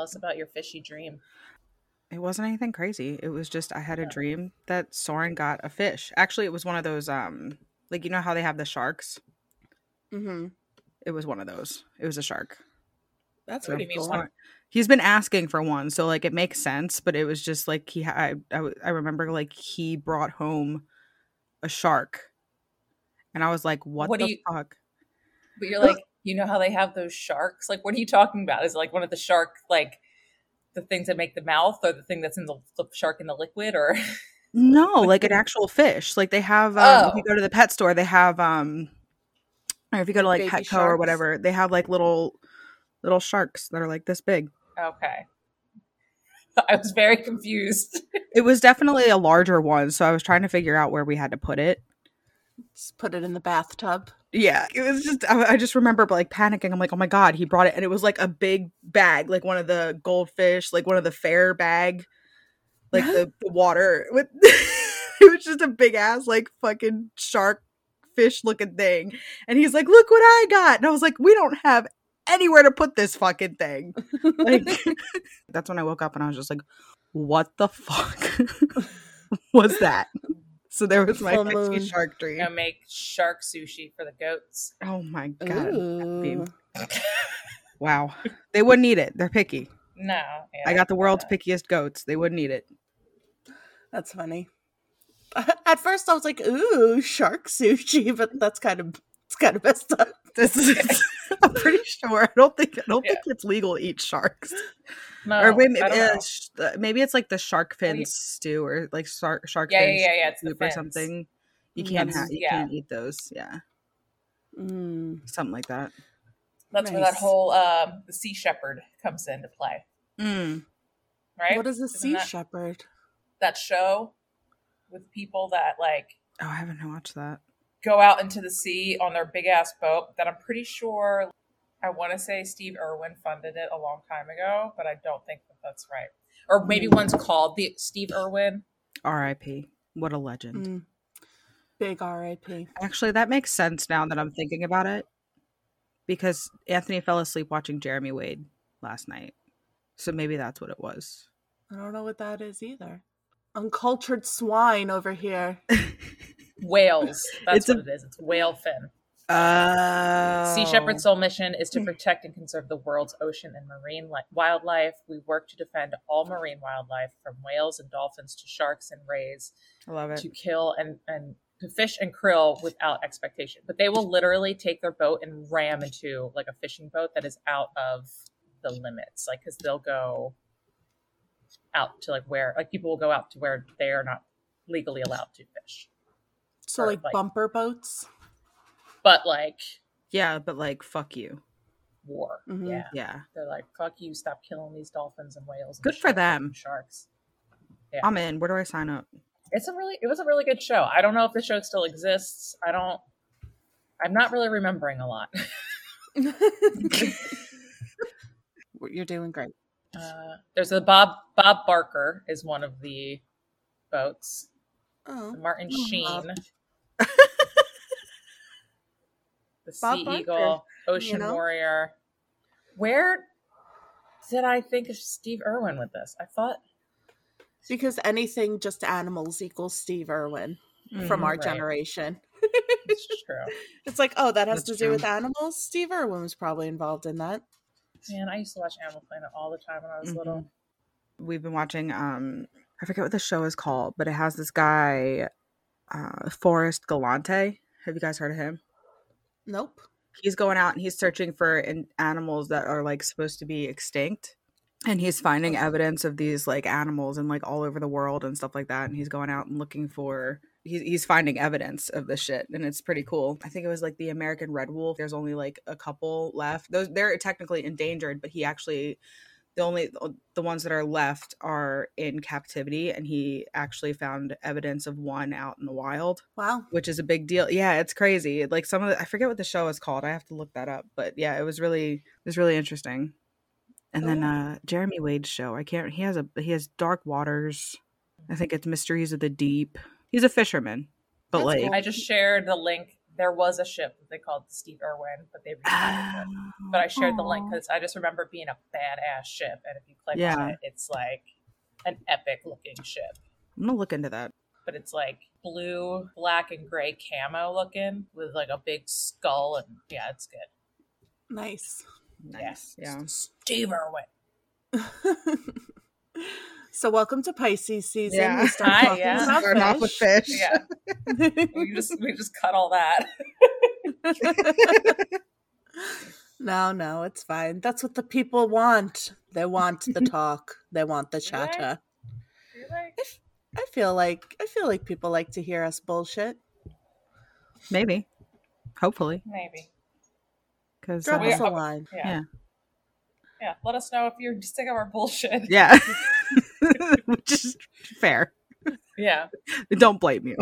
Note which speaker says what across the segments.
Speaker 1: Tell us about your fishy dream.
Speaker 2: It wasn't anything crazy. It was just I had a dream that Soren got a fish. Actually, it was one of those um like you know how they have the sharks?
Speaker 3: Mm-hmm.
Speaker 2: It was one of those. It was a shark.
Speaker 3: That's
Speaker 1: What do
Speaker 3: pretty
Speaker 1: you
Speaker 3: cool.
Speaker 2: He's been asking for one, so like it makes sense, but it was just like he ha- I, I w- I remember like he brought home a shark. And I was like, what,
Speaker 1: What do
Speaker 2: the
Speaker 1: you-
Speaker 2: fuck?
Speaker 1: But you're like, you know how they have those sharks? Like, what are you talking about? Is it like one of the shark, like the things that make the mouth, or the thing that's in the, the shark in the liquid, or
Speaker 2: No, like an actual fish. Like they have um, if you
Speaker 1: Oh.
Speaker 2: go to the pet store, they have um or if you go to like
Speaker 3: Baby
Speaker 2: Petco or whatever, they have like little little sharks that are like this big.
Speaker 1: okay. I was very confused.
Speaker 2: It was definitely a larger one, so I was trying to figure out where we had to put it.
Speaker 3: Just put it in the bathtub.
Speaker 2: Yeah, it was just I, I just remember like panicking. I'm like, oh my god, he brought it, and it was like a big bag, like one of the goldfish, like one of the fair bag, like the, the water with. it was just a big ass like fucking shark fish looking thing, and he's like, look what I got, and I was like, we don't have anywhere to put this fucking thing. Like that's when I woke up and I was just like, what the fuck was that? So there was my
Speaker 3: Full
Speaker 2: fishy
Speaker 3: moon.
Speaker 2: shark
Speaker 1: I'm
Speaker 2: dream.
Speaker 1: gonna make shark sushi for the goats.
Speaker 2: Oh my god. Wow. They wouldn't eat it. They're picky.
Speaker 1: No,
Speaker 2: I got the world's pickiest goats. They wouldn't eat it.
Speaker 3: That's funny. At first, I was like, "Ooh, shark sushi," but that's kind of it's kind of messed up.
Speaker 2: This is I'm pretty sure. I don't think I don't
Speaker 1: Yeah.
Speaker 2: think it's legal to eat sharks.
Speaker 1: No,
Speaker 2: or maybe
Speaker 1: I don't know.
Speaker 2: sh- uh, maybe it's like the shark fin
Speaker 1: yeah.
Speaker 2: stew or like shark shark
Speaker 1: Yeah,
Speaker 2: fin
Speaker 1: yeah, yeah, it's the
Speaker 2: soup or something. You can't have you can't eat those. Yeah.
Speaker 3: Mm.
Speaker 2: Something like that.
Speaker 1: That's where that whole um, the sea shepherd comes into play,
Speaker 2: Mm.
Speaker 1: right?
Speaker 3: What is a
Speaker 1: Isn't
Speaker 3: sea
Speaker 1: that-
Speaker 3: shepherd?
Speaker 1: that show with people that like
Speaker 2: Oh, I haven't watched that.
Speaker 1: Go out into the sea on their big ass boat that I'm pretty sure I want to say Steve Irwin funded it a long time ago, but I don't think that that's right. Or maybe
Speaker 3: Hmm.
Speaker 1: one's called the Steve Irwin.
Speaker 2: R.I.P. What a legend.
Speaker 3: Mm. Big R.I.P.
Speaker 2: Actually, that makes sense now that I'm thinking about it. Because Anthony fell asleep watching Jeremy Wade last night. So maybe that's what it was.
Speaker 3: I don't know what that is either. Uncultured swine over here.
Speaker 1: Whales. That's
Speaker 2: It's a-
Speaker 1: what it is. It's whale fin.
Speaker 2: Oh.
Speaker 1: Sea Shepherd's sole mission is to protect and conserve the world's ocean and marine li- wildlife. We work to defend all marine wildlife, from whales and dolphins to sharks and rays,
Speaker 2: I love it.
Speaker 1: to kill and and to fish and krill without expectation. But they will literally take their boat and ram into like a fishing boat that is out of the limits, like because they'll go out to like where like people will go out to where they are not legally allowed to fish.
Speaker 3: So like,
Speaker 1: like-
Speaker 3: bumper boats.
Speaker 1: But like
Speaker 2: Yeah, but like, fuck you.
Speaker 1: war,
Speaker 3: Mhm.
Speaker 1: yeah.
Speaker 2: Yeah.
Speaker 1: They're like, "Fuck you! Stop killing these dolphins and whales." And
Speaker 2: Good for them.
Speaker 1: Sharks. Yeah.
Speaker 2: I'm in. Where do I sign up?
Speaker 1: It's a really, it was a really good show. I don't know if the show still exists. I don't. I'm not really remembering a lot.
Speaker 3: You're doing great.
Speaker 1: Uh, there's a Bob Bob Barker is one of the boats.
Speaker 3: Oh,
Speaker 1: Martin
Speaker 3: Oh,
Speaker 1: Sheen.
Speaker 3: Bob.
Speaker 1: the
Speaker 3: Bob
Speaker 1: Sea
Speaker 3: Barker,
Speaker 1: Eagle, Ocean
Speaker 3: know?
Speaker 1: Warrior. Where did I think of Steve Irwin with this? I thought
Speaker 3: because anything just animals equals Steve Irwin from
Speaker 2: Mhm.
Speaker 3: our
Speaker 1: Right.
Speaker 3: generation.
Speaker 1: it's true.
Speaker 3: It's like, oh, that has
Speaker 2: That's
Speaker 3: to
Speaker 2: true.
Speaker 3: do with animals. Steve Irwin was probably involved in that.
Speaker 1: Man, I used to watch Animal Planet all the time when I was
Speaker 2: Mhm.
Speaker 1: little.
Speaker 2: We've been watching, um, I forget what the show is called, but it has this guy, uh, Forrest Galante. Have you guys heard of him?
Speaker 3: Nope.
Speaker 2: he's going out and he's searching for in- animals that are like supposed to be extinct and he's finding evidence of these like animals and like all over the world and stuff like that and he's going out and looking for he's, he's finding evidence of this shit and it's pretty cool i think it was like the american red wolf there's only like a couple left those they're technically endangered but he actually the only the ones that are left are in captivity and he actually found evidence of one out in the wild
Speaker 3: Wow.
Speaker 2: which is a big deal. Yeah, it's crazy. Like some of the, I forget what the show is called. I have to look that up. But yeah, it was really it was really interesting. And then uh Jeremy Wade's show. I can't he has a he has Dark Waters. I think it's Mysteries of the Deep. He's a fisherman. But
Speaker 3: That's
Speaker 2: like
Speaker 3: cool.
Speaker 1: I just shared the link there was a ship that they called the Steve Irwin, but they retired it. Ah. But I shared the link because I just remember being a badass ship, and if you click
Speaker 2: Yeah.
Speaker 1: on it, it's like an epic looking ship.
Speaker 2: I'm gonna look into that.
Speaker 1: But it's like blue, black, and gray camo looking with like a big skull, and yeah, it's good.
Speaker 3: Nice.
Speaker 2: Nice. Yeah.
Speaker 1: Steve Irwin.
Speaker 3: so welcome to Pisces season.
Speaker 2: Yeah.
Speaker 3: We start
Speaker 1: Hi,
Speaker 3: talking
Speaker 1: yeah.
Speaker 3: about
Speaker 2: Starting off with
Speaker 3: fish.
Speaker 2: fish.
Speaker 1: Yeah, we just we just cut all that.
Speaker 3: no, no, it's fine. That's what the people want. They want the talk. They want the chatter.
Speaker 1: You're like,
Speaker 3: I feel like I feel like people like to hear us bullshit.
Speaker 2: Maybe. Hopefully.
Speaker 1: Maybe.
Speaker 2: Because
Speaker 3: Drop
Speaker 1: We
Speaker 3: us a line.
Speaker 1: Yeah.
Speaker 2: Yeah.
Speaker 1: Yeah. Let us know if you're sick of our bullshit.
Speaker 2: yeah. Which is fair.
Speaker 1: Yeah.
Speaker 2: Don't blame you.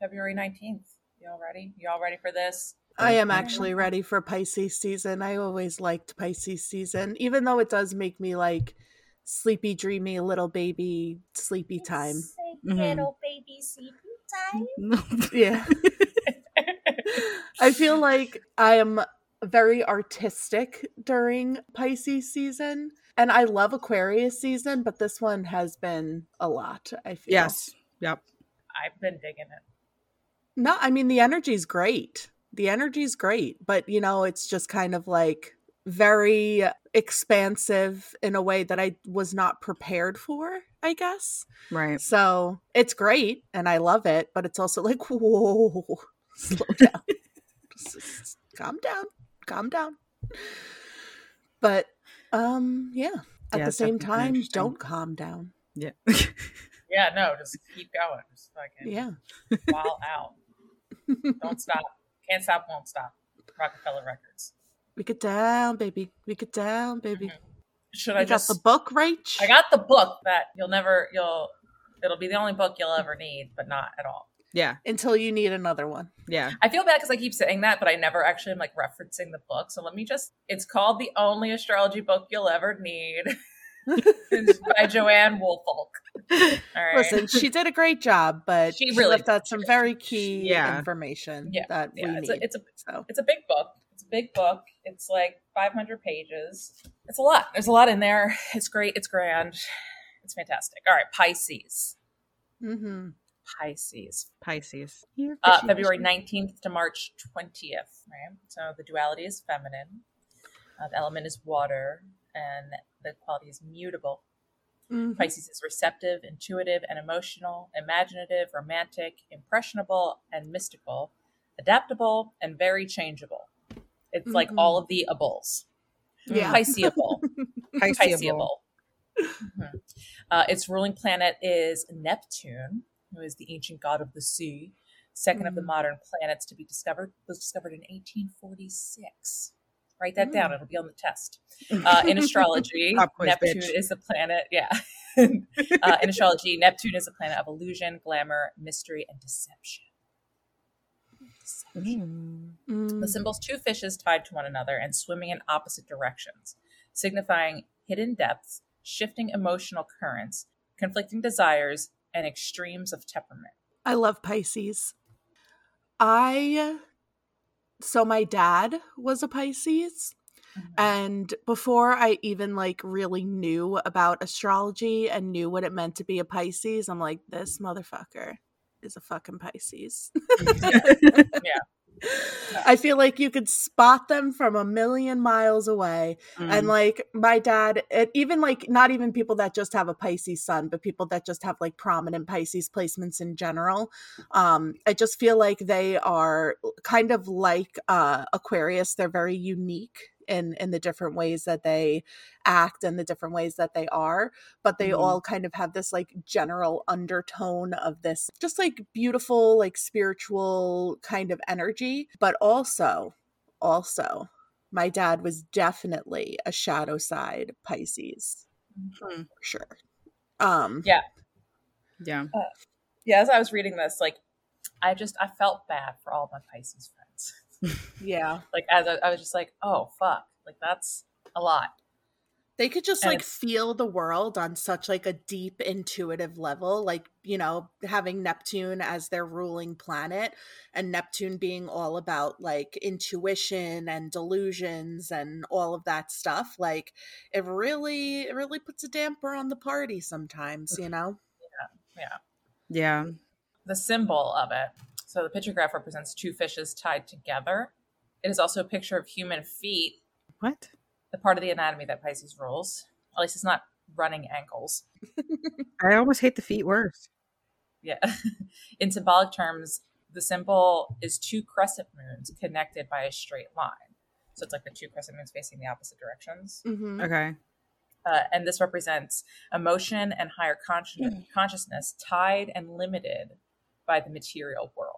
Speaker 1: February 19th. You all ready? You all ready for this?
Speaker 3: I am actually ready for Pisces season. I always liked Pisces season, even though it does make me like sleepy, dreamy, little baby, sleepy time.
Speaker 2: Mhm.
Speaker 1: Little baby sleepy time.
Speaker 3: Yeah. I feel like I am very artistic during Pisces season. And I love Aquarius season, but this one has been a lot, I feel.
Speaker 2: yes. Yep.
Speaker 1: I've been digging it.
Speaker 3: No, I mean the energy's great. The energy's great, but you know, it's just kind of like very expansive in a way that I was not prepared for, I guess.
Speaker 2: Right.
Speaker 3: So it's great and I love it, but it's also like, whoa, slow down. Just- just calm down. Calm down. But um yeah. At
Speaker 2: Yeah,
Speaker 3: the same time, don't calm down.
Speaker 2: Yeah.
Speaker 1: Yeah, no, just keep going. Just fucking
Speaker 3: Yeah.
Speaker 1: while out. Don't stop. Can't stop, won't stop. Roc-A-Fella Records.
Speaker 3: We get down, baby. We get down, baby.
Speaker 1: Should
Speaker 3: I
Speaker 1: I
Speaker 3: got
Speaker 1: just
Speaker 3: the book, Rach.
Speaker 1: I got the book that you'll never you'll it'll be the only book you'll ever need, but not at all.
Speaker 2: Yeah.
Speaker 3: until you need another one.
Speaker 2: Yeah.
Speaker 1: I feel bad because I keep saying that, but I never actually am like referencing the book. So let me just it's called The Only Astrology Book You'll Ever Need. it's by Joanne Woolfolk. All right.
Speaker 3: Listen, she did a great job, but
Speaker 1: She
Speaker 3: she,
Speaker 1: really
Speaker 3: left out some very key
Speaker 2: Yeah.
Speaker 3: information
Speaker 1: Yeah.
Speaker 3: that
Speaker 1: yeah,
Speaker 3: we
Speaker 1: it's
Speaker 3: need.
Speaker 1: a, it's a
Speaker 3: so
Speaker 1: it's a big book. It's a big book. It's like 500 pages. It's a lot. There's a lot in there. It's great. It's grand. It's fantastic. All right, Pisces.
Speaker 3: hmm
Speaker 1: Pisces.
Speaker 2: Pisces.
Speaker 1: Uh, February 19th to March 20th, right? So the duality is feminine. Uh, the element is water, and the quality is mutable.
Speaker 3: Mm-hmm.
Speaker 1: Pisces is receptive, intuitive, and emotional, imaginative, romantic, impressionable, and mystical, adaptable, and very changeable. It's like
Speaker 3: Mhm.
Speaker 1: all of the ables.
Speaker 3: Yeah.
Speaker 1: Pisceable.
Speaker 2: Pisceable.
Speaker 1: Pisceable. Mhm. Uh, its ruling planet is Neptune, who is the ancient god of the sea, second of the
Speaker 3: Mm.
Speaker 1: modern planets to be discovered. Was discovered in 1846. Write that down; it'll be on the test. Uh, in astrology, Neptune
Speaker 2: bitch.
Speaker 1: is the planet. Yeah. uh, in astrology, Neptune is a planet of illusion, glamour, mystery, and deception. Deception.
Speaker 2: Mm.
Speaker 3: Mm.
Speaker 1: The symbol's two fishes tied to one another and swimming in opposite directions, signifying hidden depths, shifting emotional currents, conflicting desires, and extremes of temperament.
Speaker 3: I love Pisces. I so my dad was a Pisces mm-hmm. and before I even like really knew about astrology and knew what it meant to be a Pisces, I'm like this motherfucker is a fucking Pisces. I feel like you could spot them from a million miles away and
Speaker 2: Mm.
Speaker 3: like my dad it, even like not even people that just have a pisces sun but people that just have like prominent pisces placements in general um i just feel like they are kind of like uh aquarius they're very unique in in the different ways that they act and the different ways that they are but they
Speaker 2: Mhm.
Speaker 3: all kind of have this like general undertone of this just like beautiful like spiritual kind of energy but also also my dad was definitely a shadow side pisces
Speaker 2: Mhm.
Speaker 3: for sure um
Speaker 1: Yeah.
Speaker 2: Yeah.
Speaker 1: Yeah, as I was reading this, like, I just I felt bad for all my Pisces friends.
Speaker 3: Yeah
Speaker 1: Like, as I, I was just like, oh fuck, like that's a lot.
Speaker 3: They could just
Speaker 1: And
Speaker 3: like feel the world on such like a deep intuitive level, like, you know, having Neptune as their ruling planet and Neptune being all about like intuition and delusions and all of that stuff. Like it really it really puts a damper on the party sometimes, you know?
Speaker 1: Yeah.
Speaker 2: Yeah. Yeah.
Speaker 1: The symbol of it. So the picture graph represents two fishes tied together. It is also a picture of human feet,
Speaker 2: What?
Speaker 1: the part of the anatomy that Pisces rules. At least it's not running ankles.
Speaker 2: I almost hate the feet worse.
Speaker 1: Yeah. In symbolic terms, the symbol is two crescent moons connected by a straight line. So it's like the two crescent moons facing the opposite directions.
Speaker 3: Mm-hmm.
Speaker 2: Okay.
Speaker 1: Uh, and this represents emotion and higher consci- consciousness tied and limited by the material world.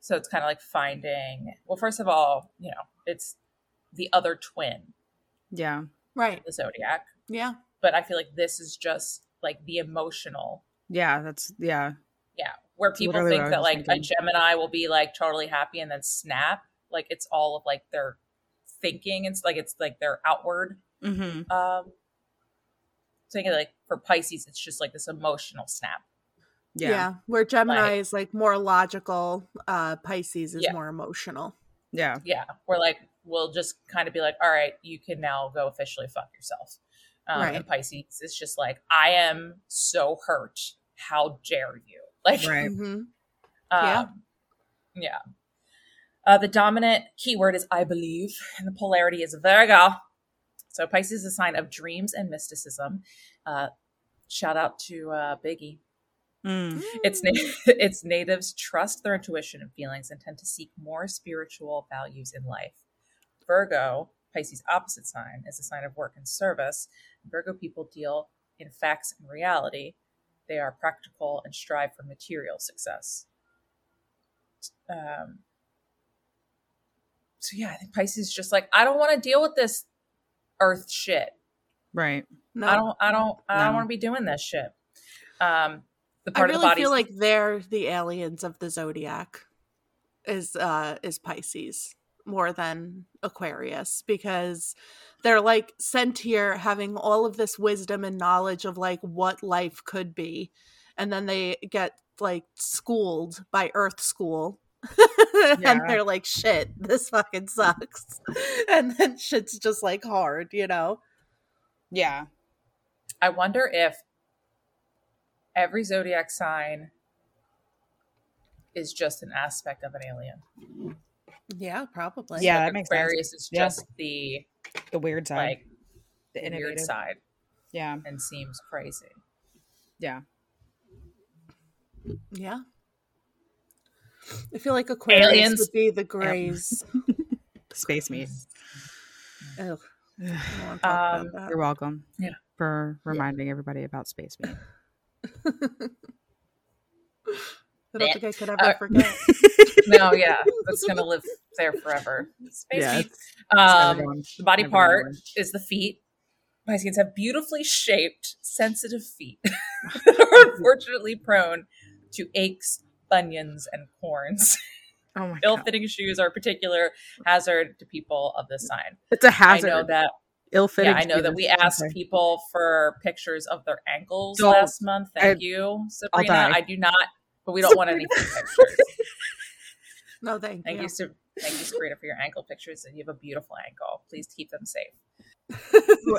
Speaker 1: So it's kind of like finding, well, first of all, you know, it's the other twin,
Speaker 2: Yeah.
Speaker 3: Right.
Speaker 1: the zodiac.
Speaker 3: Yeah.
Speaker 1: But I feel like this is just like the emotional,
Speaker 2: Yeah. That's yeah.
Speaker 1: yeah, where people
Speaker 2: Literally
Speaker 1: think that
Speaker 2: was
Speaker 1: like a. Gemini will be like totally happy and then snap. Like it's all of like their thinking. It's like it's like their outward
Speaker 2: Mm-hmm.
Speaker 1: um thinking like for Pisces, it's just like this emotional snap.
Speaker 3: Yeah.
Speaker 2: Yeah.
Speaker 3: Where Gemini
Speaker 1: Like-
Speaker 3: is like more logical, uh Pisces is
Speaker 1: Yeah.
Speaker 3: more emotional.
Speaker 2: Yeah.
Speaker 1: Yeah, we're like we'll just kind of be like, all right, you can now go officially fuck yourself. Um,
Speaker 3: Right.
Speaker 1: And Pisces is just like, I am so hurt. How dare you? Like,
Speaker 2: Right.
Speaker 3: Mhm.
Speaker 1: Um, yeah. Uh, the dominant keyword is I believe, and the polarity is Virgo. So Pisces is a sign of dreams and mysticism. Uh, shout out to uh, Biggie.
Speaker 2: Mm.
Speaker 1: Its na- its natives trust their intuition and feelings and tend to seek more spiritual values in life. Virgo, Pisces' opposite sign, is a sign of work and service. Virgo people deal in facts and reality. They are practical and strive for material success. Um, so yeah, I think Pisces is just like I don't want to deal with this Earth shit.
Speaker 2: Right.
Speaker 3: No.
Speaker 1: I don't. I don't. I don't
Speaker 2: No.
Speaker 1: want to be doing this shit. Um, the
Speaker 3: I really
Speaker 1: of the body
Speaker 3: feel like they're the aliens of the zodiac is uh is Pisces more than Aquarius because they're like sent here having all of this wisdom and knowledge of like what life could be. And then they get like schooled by earth school. And they're like shit this fucking sucks. And then shit's just like hard you know?
Speaker 2: Yeah.
Speaker 1: I wonder if every zodiac sign is just an aspect of an alien.
Speaker 3: yeah probably
Speaker 2: Yeah,
Speaker 1: Like
Speaker 2: that makes sense.
Speaker 1: Aquarius is
Speaker 2: Yeah.
Speaker 1: just the
Speaker 2: The weird side.
Speaker 1: like
Speaker 2: the
Speaker 1: weird side
Speaker 2: Yeah.
Speaker 1: and seems crazy.
Speaker 2: Yeah.
Speaker 3: Yeah. I feel like Aquarius
Speaker 1: Aliens.
Speaker 3: would be the grays.
Speaker 2: Space meat.
Speaker 3: Ugh, I
Speaker 2: You're
Speaker 3: don't wanna talk
Speaker 1: Um,
Speaker 3: about
Speaker 2: welcome.
Speaker 1: Yeah.
Speaker 2: For reminding everybody about space meat.
Speaker 3: That. I don't think I could ever
Speaker 1: Uh,
Speaker 3: forget.
Speaker 1: No, yeah, that's gonna live there forever. Space
Speaker 2: Yeah,
Speaker 1: meat.
Speaker 2: it's- it's
Speaker 1: Um,
Speaker 2: going-
Speaker 1: the body
Speaker 2: never
Speaker 1: part
Speaker 2: going.
Speaker 1: is the feet. Pisceans have beautifully shaped, sensitive feet that are unfortunately prone to aches, bunions, and corns.
Speaker 2: Oh my.
Speaker 1: Ill-fitting shoes are a particular hazard to people of this sign.
Speaker 2: It's a hazard.
Speaker 1: I know that.
Speaker 2: Ill-fitting.
Speaker 1: Yeah, I know that we asked
Speaker 2: Okay.
Speaker 1: people for pictures of their ankles
Speaker 2: Don't.
Speaker 1: last month. Thank
Speaker 2: I-
Speaker 1: you,
Speaker 2: I'll
Speaker 1: Sabrina.
Speaker 2: die.
Speaker 1: I do not, but we don't want any pictures.
Speaker 3: No, thank,
Speaker 1: Thank
Speaker 3: you.
Speaker 1: you, thank you, Sabrina, for your ankle pictures. And you have a beautiful ankle. Please keep them safe.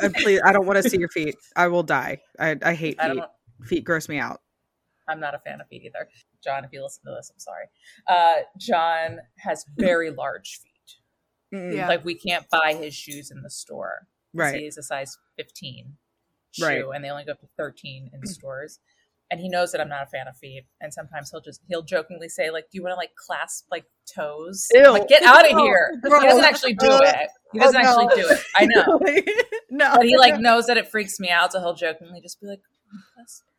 Speaker 2: And please, I don't want to see your feet. I will die. I, I hate
Speaker 1: I
Speaker 2: feet.
Speaker 1: don't.
Speaker 2: Feet gross me out.
Speaker 1: I'm not a fan of feet either. John, if you listen to this, I'm sorry. Uh, John has very large feet.
Speaker 3: Yeah.
Speaker 1: Like we can't buy his shoes in the store.
Speaker 2: Right.
Speaker 1: He is a size 15 shoe,
Speaker 2: Right.
Speaker 1: and they only go up to 13 in stores. And he knows that I'm not a fan of feet. And sometimes he'll just he'll jokingly say, like, "Do you want to like clasp like toes?
Speaker 2: Ew.
Speaker 1: Like, get out of
Speaker 3: No.
Speaker 1: here!" He doesn't actually do it. He
Speaker 2: Oh,
Speaker 1: doesn't
Speaker 2: no.
Speaker 1: actually do it. I know,
Speaker 2: no.
Speaker 1: but he like knows that it freaks me out, so he'll jokingly just be like,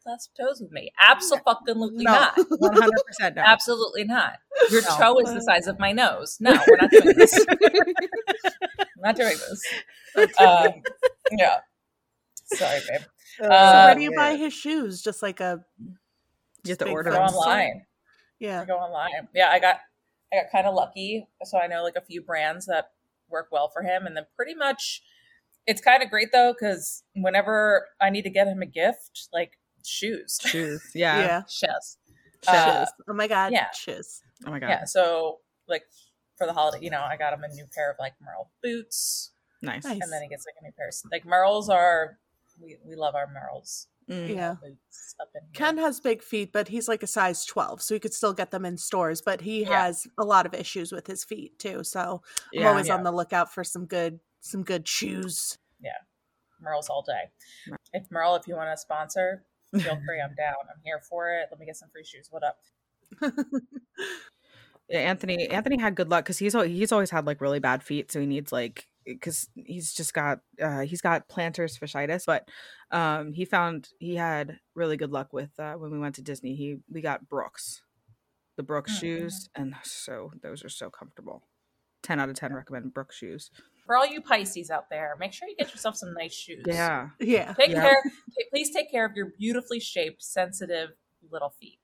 Speaker 1: "Clasp, clasp toes with me." Absolutely
Speaker 2: no.
Speaker 1: not.
Speaker 2: One hundred percent no.
Speaker 1: Absolutely not. Your
Speaker 2: No.
Speaker 1: toe is the size of my nose. No, we're not doing this. we're not doing this. Um, yeah. Sorry, babe.
Speaker 3: so
Speaker 1: Uh,
Speaker 3: where do you buy his shoes? Just like a
Speaker 2: You have to order
Speaker 1: Go
Speaker 2: them.
Speaker 3: fancy-
Speaker 1: online.
Speaker 3: Yeah.
Speaker 1: Go online. Yeah, I got I got kind of lucky, so I know like a few brands that work well for him, and then pretty much it's kind of great though because whenever I need to get him a gift, like shoes,
Speaker 2: Shoes. Yeah.
Speaker 3: Yeah.
Speaker 1: shoes.
Speaker 3: Shoes.
Speaker 1: Uh,
Speaker 3: oh my god.
Speaker 1: yeah.
Speaker 3: Shoes.
Speaker 2: Oh my god.
Speaker 1: yeah. So like for the holiday, you know, I got him a new pair of like Merrell boots,
Speaker 2: Nice.
Speaker 3: Nice.
Speaker 1: and then he gets like a new pair. Of, like Merrells are, we we love our Merrells
Speaker 2: Mm.
Speaker 3: Yeah.
Speaker 1: boots up in.
Speaker 3: Ken has big feet, but he's like a size 12, so he could still get them in stores. But he
Speaker 1: Yeah.
Speaker 3: has a lot of issues with his feet too. So I'm always
Speaker 1: Yeah.
Speaker 3: on the lookout for some good some good shoes.
Speaker 1: Yeah. Merrell's all day. If Merrell, if you want to sponsor, feel free. I'm down. I'm here for it. Let me get some free shoes. What up?
Speaker 2: Yeah, Anthony Anthony had good luck because he's he's always had like really bad feet, so he needs like because he's just got uh he's got plantar fasciitis, but um he found he had really good luck with uh when we went to Disney. He we got Brooks, the Brooks
Speaker 1: Mm,
Speaker 2: shoes, and so those are so comfortable. Ten out of ten recommend Brooks shoes.
Speaker 1: For all you Pisces out there, make sure you get yourself some nice shoes.
Speaker 2: Yeah,
Speaker 3: yeah.
Speaker 1: Take
Speaker 2: Yeah.
Speaker 1: care. ta- Please take care of your beautifully shaped, sensitive little feet.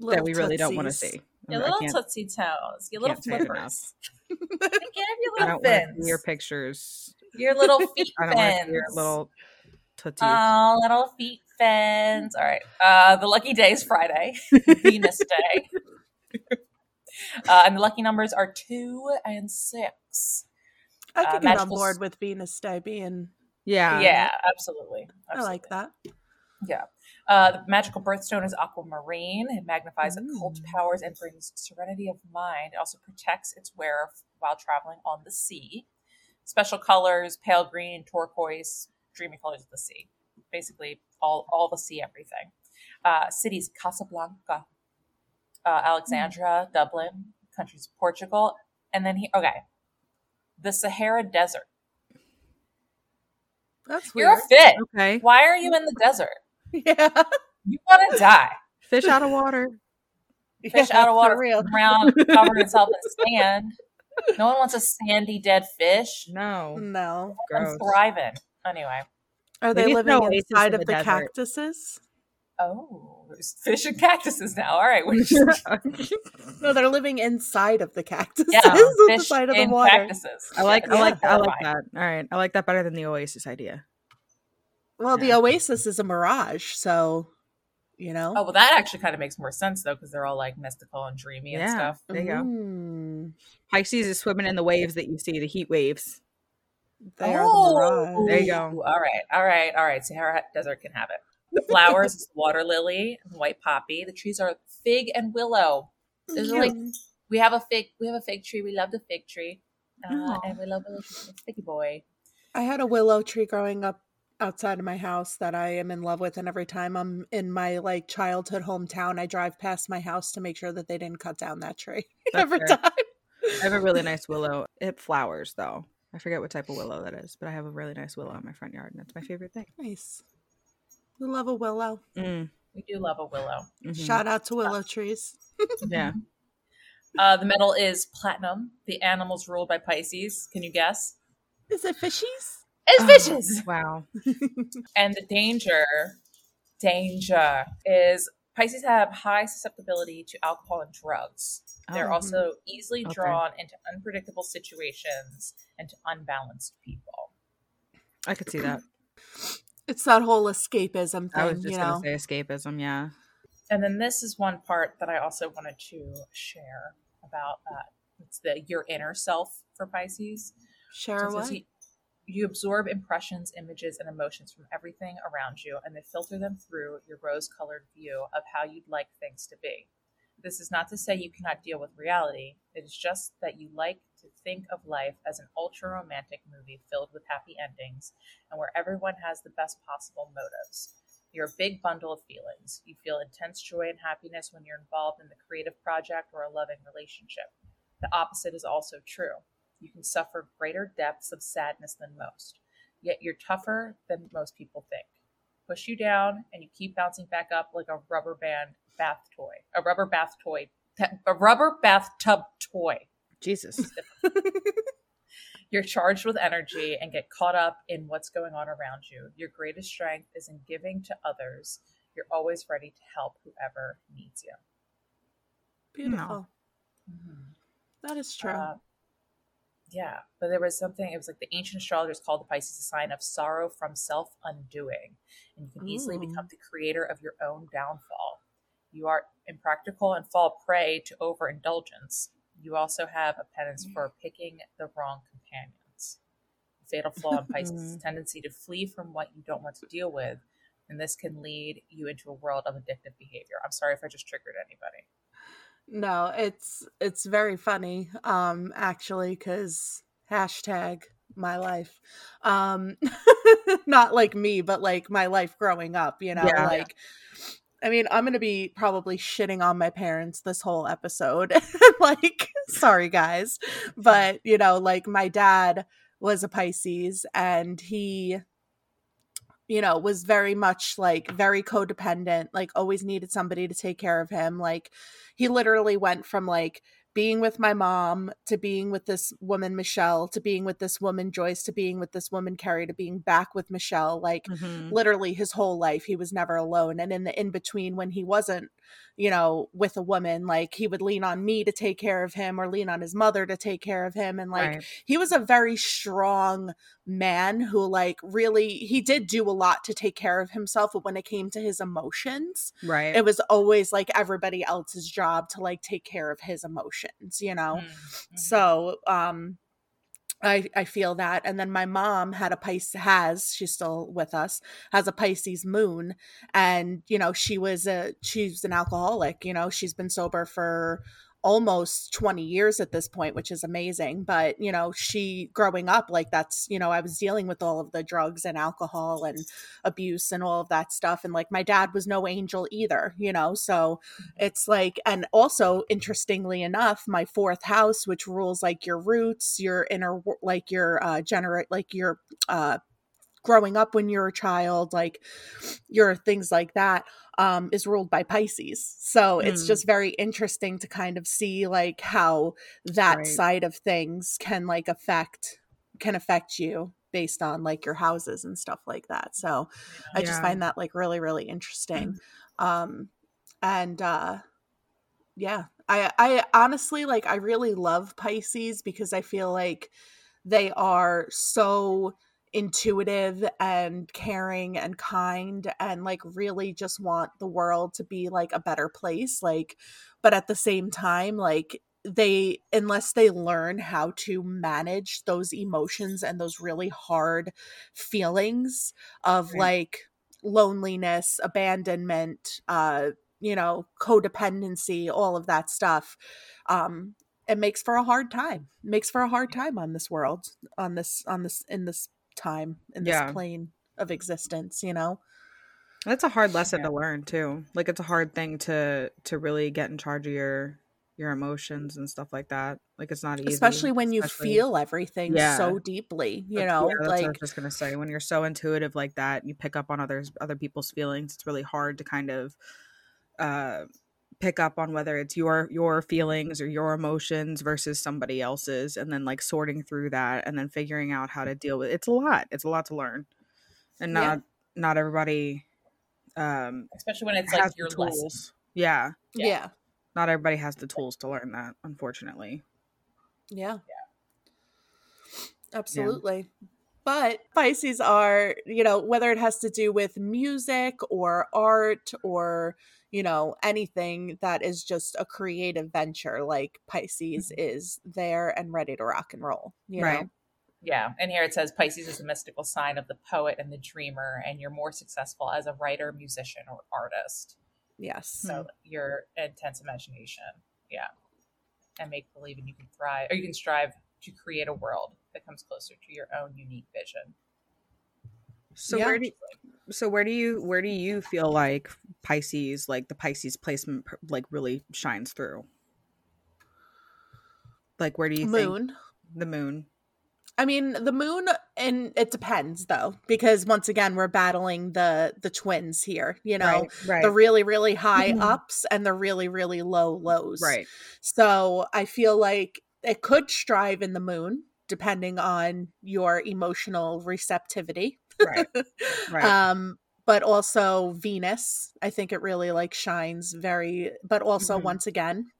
Speaker 2: that
Speaker 3: Little
Speaker 2: we really don't want to see.
Speaker 1: Your
Speaker 2: I
Speaker 1: little
Speaker 2: can't-
Speaker 1: tootsie toes. Your little
Speaker 2: can't say it
Speaker 1: flippers. Take care of your
Speaker 2: I
Speaker 1: little
Speaker 2: don't
Speaker 1: fins.
Speaker 2: your pictures.
Speaker 1: Your little feet
Speaker 2: I don't want to see
Speaker 1: fins.
Speaker 2: your little tootsies.
Speaker 1: Oh, little feet fins. All right. Uh, the lucky day is Friday, Venus Day. uh, and the lucky numbers are two and six.
Speaker 3: I
Speaker 1: uh,
Speaker 3: could get on board
Speaker 1: s-
Speaker 3: with Venus Day being
Speaker 2: yeah,
Speaker 1: yeah, absolutely.
Speaker 3: I like that.
Speaker 1: Yeah. Uh, the magical birthstone is aquamarine. It magnifies occult
Speaker 3: Mm.
Speaker 1: powers and brings serenity of mind. It also protects its wearer while traveling on the sea. Special colors: pale green, turquoise, dreamy colors of the sea. Basically, all all the sea, everything. Uh, cities: Casablanca, uh, Alexandria, Dublin. Countries: Portugal, and then he. Okay, the Sahara Desert.
Speaker 3: That's
Speaker 1: You're
Speaker 3: weird.
Speaker 1: a fit.
Speaker 2: Okay,
Speaker 1: Why are you in the desert?
Speaker 3: yeah.
Speaker 1: You want to die.
Speaker 2: fish out of water.
Speaker 1: fish
Speaker 3: Yeah,
Speaker 1: out of water
Speaker 3: real.
Speaker 1: around covering itself in sand. No one wants a sandy dead fish.
Speaker 2: No,
Speaker 3: No.
Speaker 2: gross.
Speaker 1: I'm thriving. Anyway.
Speaker 3: Are they
Speaker 2: Maybe
Speaker 3: living
Speaker 2: no
Speaker 3: inside of
Speaker 2: the
Speaker 3: the, cactuses?
Speaker 1: Oh, there's fish and cactuses now. All right. Just,
Speaker 3: No, they're living inside of the cactuses
Speaker 1: yeah,
Speaker 3: at the side of the water.
Speaker 1: cactuses.
Speaker 2: I like,
Speaker 1: Yeah,
Speaker 2: I like, I like that. All right, I like that better than the Oasis idea.
Speaker 3: Well, the oasis is a mirage, so you know.
Speaker 1: Oh, well, that actually kind of makes more sense, though, because they're all like mystical and dreamy and stuff.
Speaker 2: There you go.
Speaker 3: Mm,
Speaker 2: Pisces is swimming in the waves that you see, the heat waves.
Speaker 3: they are
Speaker 1: Oh,
Speaker 3: the mirage.
Speaker 2: There you go.
Speaker 1: All right. All right. All right. Sahara Desert can have it. The flowers is water lily and white poppy. The trees are fig and willow. Those are like we have a fig we have a fig tree we love the fig tree uh, and we love the figgy boy
Speaker 3: I had a willow tree growing up outside of my house that I am in love with, and every time I'm in my like childhood hometown, I drive past my house to make sure that they didn't cut down that tree
Speaker 2: That's
Speaker 3: every
Speaker 2: fair.
Speaker 3: time.
Speaker 2: I have a really nice willow. It flowers though. I forget what type of willow that is, but I have a really nice willow in my front yard, and that's my favorite thing.
Speaker 3: Nice. We love a willow.
Speaker 2: Mm,
Speaker 1: we do love a willow
Speaker 2: mhm.
Speaker 3: Shout out to willow trees.
Speaker 2: Yeah,
Speaker 1: uh, the metal is platinum the animals ruled by pisces can you guess
Speaker 3: Is it fishies?
Speaker 1: it's
Speaker 2: Oh.
Speaker 1: fishes
Speaker 2: wow.
Speaker 1: and the danger danger is pisces have high susceptibility to alcohol and drugs they're
Speaker 2: Oh,
Speaker 1: also easily
Speaker 2: Okay.
Speaker 1: drawn into unpredictable situations and to unbalanced people
Speaker 2: I could see that.
Speaker 3: It's that whole escapism
Speaker 2: I was just
Speaker 3: you
Speaker 2: gonna say escapism. Yeah.
Speaker 1: And then this is one part that I also wanted to share about uh, it's the your inner self for Pisces.
Speaker 3: Share
Speaker 1: So
Speaker 3: what?
Speaker 1: you, you absorb impressions, images, and emotions from everything around you, and then filter them through your rose-colored view of how you'd like things to be. This is not to say you cannot deal with reality. It is just that you like to think of life as an ultra romantic movie filled with happy endings and where everyone has the best possible motives. You're a big bundle of feelings. You feel intense joy and happiness when you're involved in the creative project or a loving relationship. The opposite is also true. You can suffer greater depths of sadness than most, yet you're tougher than most people think. Push you down, and you keep bouncing back up like a rubber band bath toy. A rubber bath toy. A rubber bathtub toy.
Speaker 2: Jesus.
Speaker 1: You're charged with energy and get caught up in what's going on around you. Your greatest strength is in giving to others. You're always ready to help whoever needs you.
Speaker 3: Beautiful. That is true.
Speaker 1: Uh, Yeah, but there was something. It was like the ancient astrologers called the Pisces a sign of sorrow from self undoing, and you can easily become the creator of your own downfall. You are impractical and fall prey to overindulgence. You also have a penance for picking the wrong companions. Fatal flaw in Pisces tendency to flee from what you don't want to deal with, and this can lead you into a world of addictive behavior. I'm sorry if I just triggered anybody.
Speaker 3: No, it's it's very funny, um, actually, because hashtag my life. Um not like me, but like my life growing up, you know,
Speaker 2: Yeah.
Speaker 3: like I mean, I'm gonna be probably shitting on my parents this whole episode. like, sorry guys. But, you know, like my dad was a Pisces and he you know, was very much like very codependent, like always needed somebody to take care of him. Like he literally went from like being with my mom to being with this woman Michelle to being with this woman Joyce to being with this woman Carrie to being back with Michelle like
Speaker 2: Mhm.
Speaker 3: literally his whole life he was never alone and in the in between when he wasn't you know with a woman like he would lean on me to take care of him or lean on his mother to take care of him and like
Speaker 2: Right.
Speaker 3: he was a very strong man who like really he did do a lot to take care of himself but when it came to his emotions
Speaker 2: Right.
Speaker 3: it was always like everybody else's job to like take care of his emotions you know
Speaker 1: Mm, mhm.
Speaker 3: so um I, I feel that and then my mom had a pisces has she's still with us has a pisces moon and you know she was a she's an alcoholic you know she's been sober for almost 20 years at this point which is amazing but you know she growing up like that's you know i was dealing with all of the drugs and alcohol and abuse and all of that stuff and like my dad was no angel either you know so it's like and also interestingly enough my fourth house which rules like your roots your inner like your uh generate like your uh growing up when you're a child like your things like that um is ruled by pisces. So it's
Speaker 2: Hmm.
Speaker 3: just very interesting to kind of see like how that
Speaker 2: Right.
Speaker 3: side of things can like affect can affect you based on like your houses and stuff like that. So i just find that like really really interesting. Um and uh yeah i i honestly like i really love pisces because i feel like they are so intuitive and caring and kind and like really just want the world to be like a better place like but at the same time like they unless they learn how to manage those emotions and those really hard feelings of
Speaker 2: Right.
Speaker 3: like loneliness abandonment uh you know codependency all of that stuff um it makes for a hard time makes for a hard time on this world on this on this in this time in this
Speaker 2: Yeah.
Speaker 3: plane of existence you know
Speaker 2: That's a hard lesson
Speaker 1: Yeah.
Speaker 2: to learn too. Like it's a hard thing to to really get in charge of your your emotions and stuff like that. Like it's not easy.
Speaker 3: especially when you feel everything
Speaker 2: Yeah.
Speaker 3: so deeply you
Speaker 2: That's-
Speaker 3: know
Speaker 2: yeah, what I
Speaker 3: like
Speaker 2: was just gonna say. When you're so intuitive like that, you pick up on others other people's feelings. It's really hard to kind of uh pick up on whether it's your your feelings or your emotions versus somebody else's and then like sorting through that and then figuring out how to deal with it's a lot. It's a lot to learn. And
Speaker 3: Yeah.
Speaker 2: not not everybody um
Speaker 1: especially when it's like
Speaker 2: the
Speaker 1: your lesson.
Speaker 2: tools. Yeah.
Speaker 1: Yeah.
Speaker 3: yeah
Speaker 2: Not everybody has the tools to learn that, unfortunately.
Speaker 3: Yeah. yeah. Absolutely. But Pisces are, you know, whether it has to do with music or art or, you know, anything that is just a creative venture, like Pisces mm-hmm. is there and ready to rock and roll. You
Speaker 2: Right.
Speaker 3: know?
Speaker 1: Yeah, and here it says Pisces is a mystical sign of the poet and the dreamer, and you're more successful as a writer, musician, or artist.
Speaker 3: Yes.
Speaker 1: So hmm. your intense imagination, yeah, and make believe, and you can thrive, or you can strive to create a world that comes closer to your own unique vision.
Speaker 2: So
Speaker 3: Yeah.
Speaker 2: where do so where do you where do you feel like Pisces like the Pisces placement like really shines through? Like where do you think
Speaker 3: Moon.
Speaker 2: the moon?
Speaker 3: I mean, the moon, and it depends though, because once again, we're battling the the twins here. You know,
Speaker 2: right,
Speaker 3: the really really high
Speaker 2: Mhm.
Speaker 3: ups and the really really low lows.
Speaker 2: right,
Speaker 3: So I feel like it could strive in the moon, depending on your emotional receptivity.
Speaker 2: Right, right.
Speaker 3: Um, but also Venus, I think it really like shines very, but also
Speaker 2: Mhm.
Speaker 3: once again,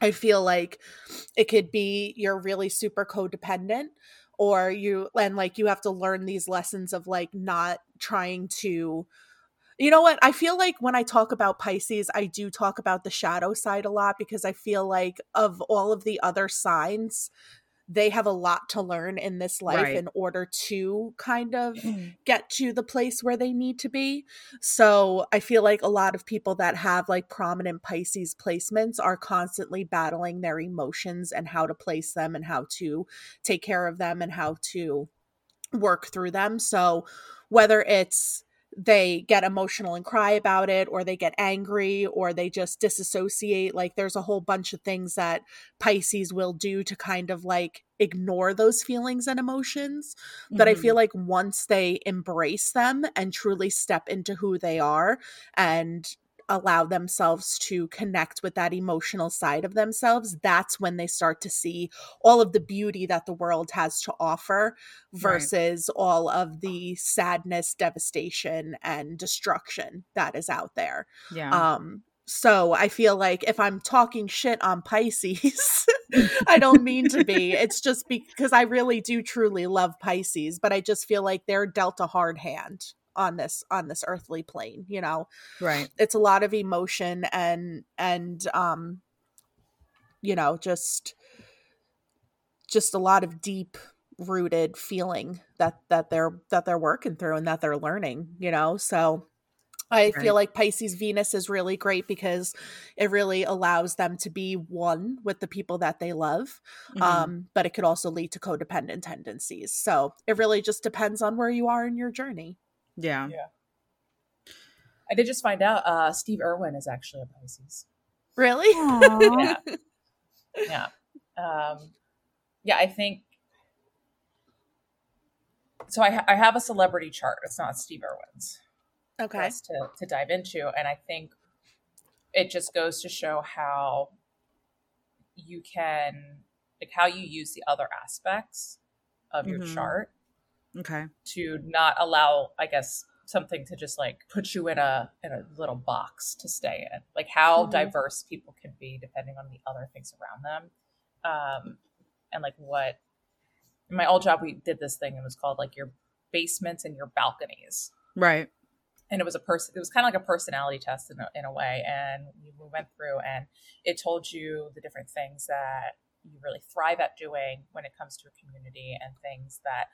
Speaker 3: I feel like it could be you're really super codependent or you and like you have to learn these lessons of like not trying to you know what? I feel like when I talk about Pisces, I do talk about the shadow side a lot because I feel like of all of the other signs, they have a lot to learn in this life
Speaker 2: Right.
Speaker 3: in order to kind of mm-hmm. get to the place where they need to be. So I feel like a lot of people that have like prominent Pisces placements are constantly battling their emotions and how to place them and how to take care of them and how to work through them. So whether it's they get emotional and cry about it or they get angry or they just disassociate like there's a whole bunch of things that Pisces will do to kind of like ignore those feelings and emotions but I feel mm-hmm. like once they embrace them and truly step into who they are and allow themselves to connect with that emotional side of themselves, that's when they start to see all of the beauty that the world has to offer versus all of the sadness, devastation, and destruction that is out there.
Speaker 2: yeah.
Speaker 3: Um, so I feel like if I'm talking shit on Pisces, I don't mean to be. It's just because I really do truly love Pisces, but I just feel like they're dealt a hard hand on this on this earthly plane, you know.
Speaker 2: right.
Speaker 3: It's a lot of emotion and and um you know, just just a lot of deep rooted feeling that that they're that they're working through and that they're learning, you know. So I feel like Pisces Venus is really great because it really allows them to be one with the people that they love.
Speaker 2: Mhm.
Speaker 3: Um, but it could also lead to codependent tendencies. So it really just depends on where you are in your journey.
Speaker 2: Yeah. Yeah.
Speaker 1: I did just find out uh, Steve Irwin is actually a Pisces.
Speaker 3: Really?
Speaker 1: Yeah. yeah. Um, yeah, I think. So I, ha- I have a celebrity chart. It's not Steve Irwin's.
Speaker 3: Okay.
Speaker 1: to, to dive into. And I think it just goes to show how you can, like, how you use the other aspects of your
Speaker 2: Mhm.
Speaker 1: chart
Speaker 2: Okay.
Speaker 1: to not allow, I guess, something to just like put you in a in a little box to stay in. Like how
Speaker 3: Mhm.
Speaker 1: diverse people can be depending on the other things around them. Um and like what in my old job we did this thing and it was called like your basements and your balconies
Speaker 2: Right.
Speaker 1: and it was a person it was kind of like a personality test in a, in a way and we went through and it told you the different things that you really thrive at doing when it comes to a community and things that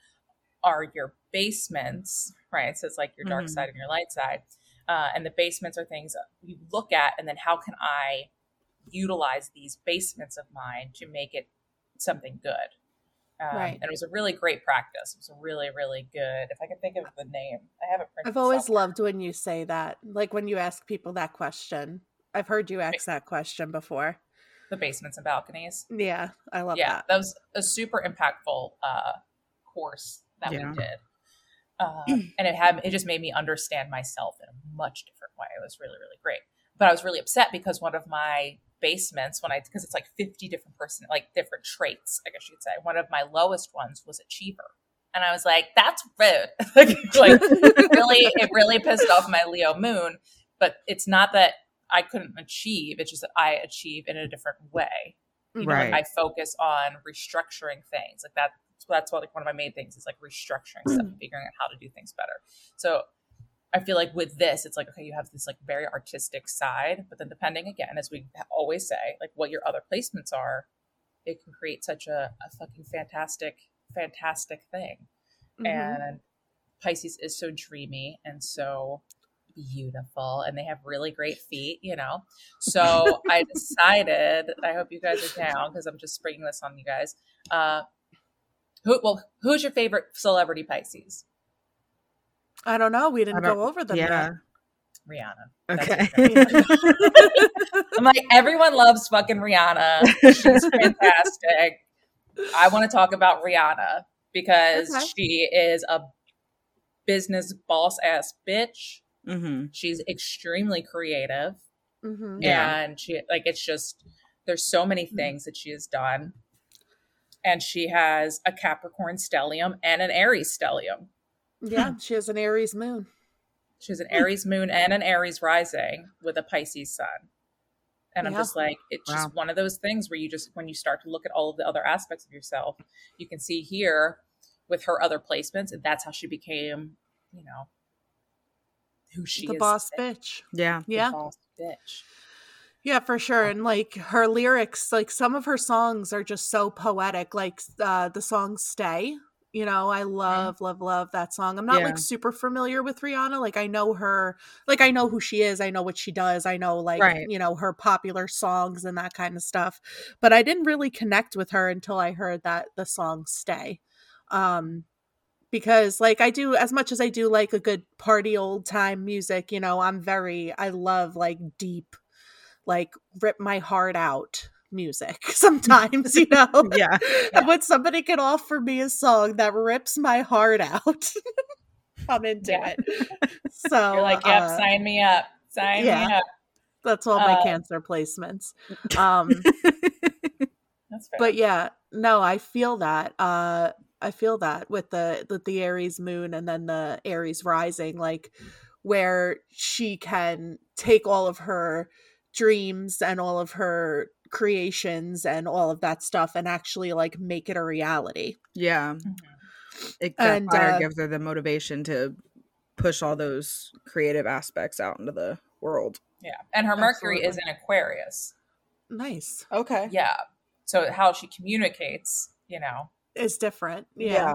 Speaker 1: are your basements right so it's like your dark
Speaker 2: Mhm.
Speaker 1: side and your light side uh, and the basements are things you look at and then how can i utilize these basements of mine to make it something good um,
Speaker 3: Right.
Speaker 1: and it was a really great practice it was really really good if i can think of the name i have it printed
Speaker 3: I've always
Speaker 1: somewhere.
Speaker 3: loved when you say that. Like when you ask people that question. I've heard you ask that question before.
Speaker 1: the basements and balconies.
Speaker 3: Yeah, I love
Speaker 1: yeah,
Speaker 3: that.
Speaker 1: that was a super impactful uh, course that
Speaker 2: Yeah.
Speaker 1: we did, uh, and it had it just made me understand myself in a much different way. It was really really great. But I was really upset because one of my basements, when I because it's like fifty different person like different traits, I guess you could say. One of my lowest ones was achiever, and I was like, that's rude. like, like really, it really pissed off my Leo moon. But it's not that I couldn't achieve; it's just that I achieve in a different way you know,
Speaker 2: Right.
Speaker 1: like I focus on restructuring things like that. That's what like one of my main things is like restructuring stuff and figuring out how to do things better. So I feel like with this, it's like okay, you have this like very artistic side, but then depending again, as we always say, like what your other placements are, it can create such a, a fucking fantastic, fantastic thing.
Speaker 3: Mhm.
Speaker 1: And Pisces is so dreamy and so beautiful, and they have really great feet, you know. So I decided, I hope you guys are down because I'm just springing this on you guys. Uh, who, well, who's your favorite celebrity Pisces?
Speaker 3: I don't know. We didn't go over them
Speaker 2: yeah.
Speaker 3: yet.
Speaker 1: Rihanna.
Speaker 2: Okay.
Speaker 1: I'm like, everyone loves fucking Rihanna. She's fantastic. I want to talk about Rihanna because
Speaker 3: Okay.
Speaker 1: she is a business boss ass bitch.
Speaker 2: hmm
Speaker 1: She's extremely creative.
Speaker 3: Mhm.
Speaker 2: Yeah.
Speaker 1: And she, like, it's just, there's so many things that she has done. And she has a Capricorn stellium and an Aries stellium.
Speaker 3: Yeah, hmm. she has an Aries moon.
Speaker 1: She has an Aries moon and an Aries rising with a Pisces sun. And I'm just like, it's just one of those things where you just, when you start to look at all of the other aspects of yourself, you can see here with her other placements, and that's how she became, you know, who she is.
Speaker 3: the
Speaker 1: is.
Speaker 3: boss
Speaker 1: today.
Speaker 3: bitch.
Speaker 2: Yeah.
Speaker 1: The
Speaker 3: Yeah.
Speaker 1: boss bitch.
Speaker 3: Yeah, for sure. And like her lyrics, like some of her songs are just so poetic. Like uh the song Stay. You know, I love, love, love that song. I'm not
Speaker 2: Yeah.
Speaker 3: like super familiar with Rihanna. Like I know her like I know who she is, I know what she does, I know like
Speaker 2: Right.
Speaker 3: you know, her popular songs and that kind of stuff. But I didn't really connect with her until I heard that the song Stay. Um because like I do as much as I do like a good party old time music, you know, I'm very I love like deep like rip my heart out music sometimes, you know.
Speaker 2: Yeah.
Speaker 3: And when somebody can offer me a song that rips my heart out, I'm into
Speaker 1: Yeah.
Speaker 3: it. So
Speaker 1: You're like, yep,
Speaker 3: uh,
Speaker 1: sign me up. Sign me up.
Speaker 3: that's all my
Speaker 1: uh,
Speaker 3: cancer placements. Um
Speaker 1: That's fair.
Speaker 3: but yeah no i feel that uh i feel that with the with the aries moon and then the aries rising like where she can take all of her dreams and all of her creations and all of that stuff and actually like make it a reality
Speaker 2: Yeah.
Speaker 1: Mhm.
Speaker 2: It, that
Speaker 3: And,
Speaker 2: fire
Speaker 3: uh,
Speaker 2: gives her the motivation to push all those creative aspects out into the world.
Speaker 1: Yeah. And her Mercury is in Aquarius.
Speaker 3: nice
Speaker 2: Okay.
Speaker 1: Yeah. So how she communicates, you know,
Speaker 3: it's different yeah,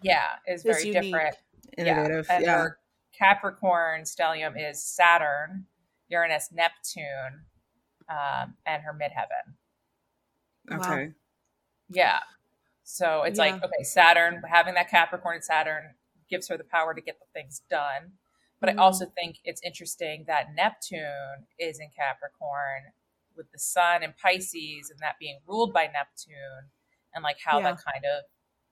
Speaker 1: yeah, is very
Speaker 3: unique.
Speaker 1: different.
Speaker 2: Innovative.
Speaker 1: Yeah. And
Speaker 2: Yeah.
Speaker 1: her Capricorn stellium is Saturn, Uranus, Neptune, um, and her midheaven.
Speaker 3: Wow.
Speaker 2: Okay.
Speaker 1: Yeah. So it's like, okay, Saturn, having that Capricorn and Saturn gives her the power to get the things done. But
Speaker 3: Mhm.
Speaker 1: I also think it's interesting that Neptune is in Capricorn with the sun in Pisces and that being ruled by Neptune and like how
Speaker 3: Yeah.
Speaker 1: that kind of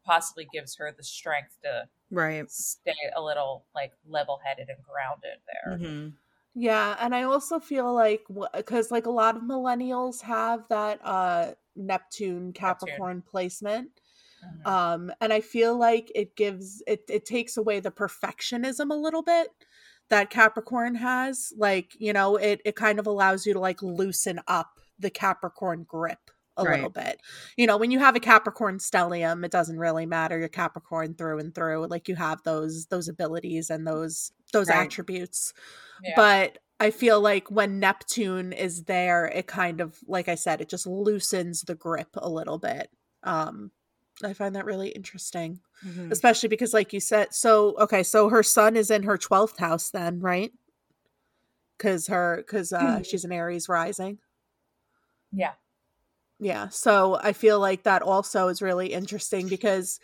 Speaker 1: possibly gives her the strength to
Speaker 2: Right.
Speaker 1: stay a little like level headed and grounded there.
Speaker 2: hmm
Speaker 3: Yeah, and I also feel like because like a lot of millennials have that uh Neptune Capricorn placement.
Speaker 1: Mhm.
Speaker 3: Um and I feel like it gives it it takes away the perfectionism a little bit that Capricorn has. Like, you know, it it kind of allows you to like loosen up the Capricorn grip a
Speaker 2: Right.
Speaker 3: little bit. You know, when you have a Capricorn stellium, it doesn't really matter. You're Capricorn through and through. Like you have those those abilities and those those
Speaker 2: Right.
Speaker 3: attributes
Speaker 1: Yeah.
Speaker 3: but I feel like when Neptune is there, it kind of, like I said, it just loosens the grip a little bit. Um, I find that really interesting,
Speaker 2: Mhm.
Speaker 3: especially because, like you said, so okay, so her sun is in her twelfth house, then, right? Because her, because uh, she's an Aries rising.
Speaker 1: yeah.
Speaker 3: Yeah. So I feel like that also is really interesting because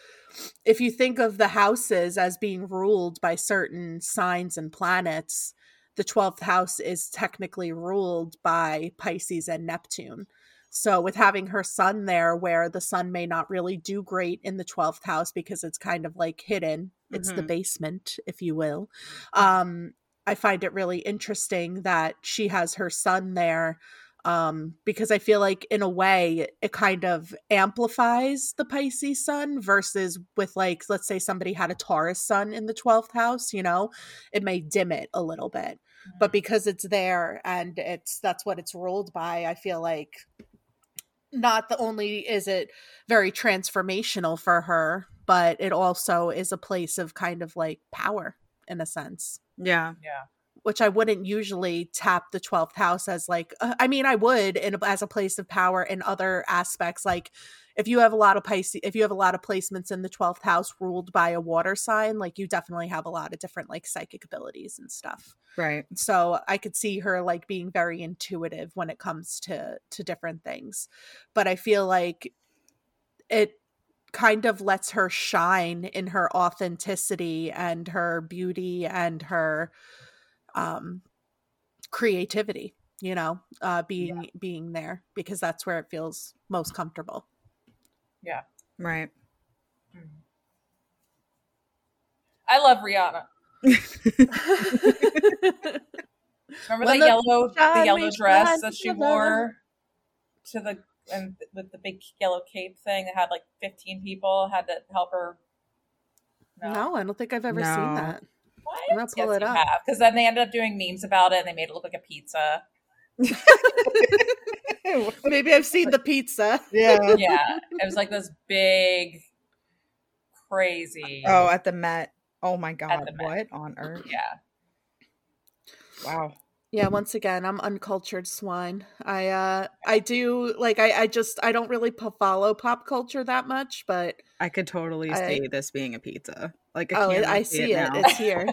Speaker 3: if you think of the houses as being ruled by certain signs and planets, the 12th house is technically ruled by Pisces and Neptune. So with having her sun there, where the sun may not really do great in the 12th house because it's kind of like hidden, it's the
Speaker 2: Mhm.
Speaker 3: basement, if you will. Um, I find it really interesting that she has her sun there um because i feel like in a way it kind of amplifies the pisces sun versus with like let's say somebody had a taurus sun in the 12th house you know it may dim it a little bit but because it's there and it's that's what it's ruled by i feel like not the only is it very transformational for her but it also is a place of kind of like power in a sense
Speaker 2: Yeah.
Speaker 1: yeah.
Speaker 3: Which I wouldn't usually tap the 12th house as like uh, I mean I would in as a place of power in other aspects like if you have a lot of Pisces if you have a lot of placements in the 12th house ruled by a water sign like you definitely have a lot of different like psychic abilities and stuff
Speaker 2: Right.
Speaker 3: so I could see her like being very intuitive when it comes to to different things but I feel like it kind of lets her shine in her authenticity and her beauty and her um creativity you know uh being being there because that's where it feels most comfortable Yeah.
Speaker 2: Right.
Speaker 1: Mhm. I love Rihanna. Remember
Speaker 3: When
Speaker 1: the,
Speaker 3: the
Speaker 1: yellow the yellow dress that she wore to the and with the big yellow cape thing that had like 15 people had to help her
Speaker 3: no i don't think i've ever
Speaker 2: No.
Speaker 3: seen that
Speaker 1: What?
Speaker 3: I'm gonna pull
Speaker 1: yes,
Speaker 3: it
Speaker 1: you
Speaker 3: up.
Speaker 1: Because then they ended up doing memes about it and they made it look like a pizza.
Speaker 3: Maybe I've seen the pizza.
Speaker 2: yeah.
Speaker 1: Yeah, it was like this big, crazy.
Speaker 2: Oh, at the Met. Oh my god, what on earth?
Speaker 1: yeah.
Speaker 2: Wow.
Speaker 3: Yeah, once again, I'm uncultured swine. I uh I do like I I just I don't really po- follow pop culture that much, but
Speaker 2: I could totally
Speaker 3: I-
Speaker 2: see this being a pizza. Like I
Speaker 3: oh,
Speaker 2: can't
Speaker 3: it, I see it.
Speaker 2: now.
Speaker 3: It's here.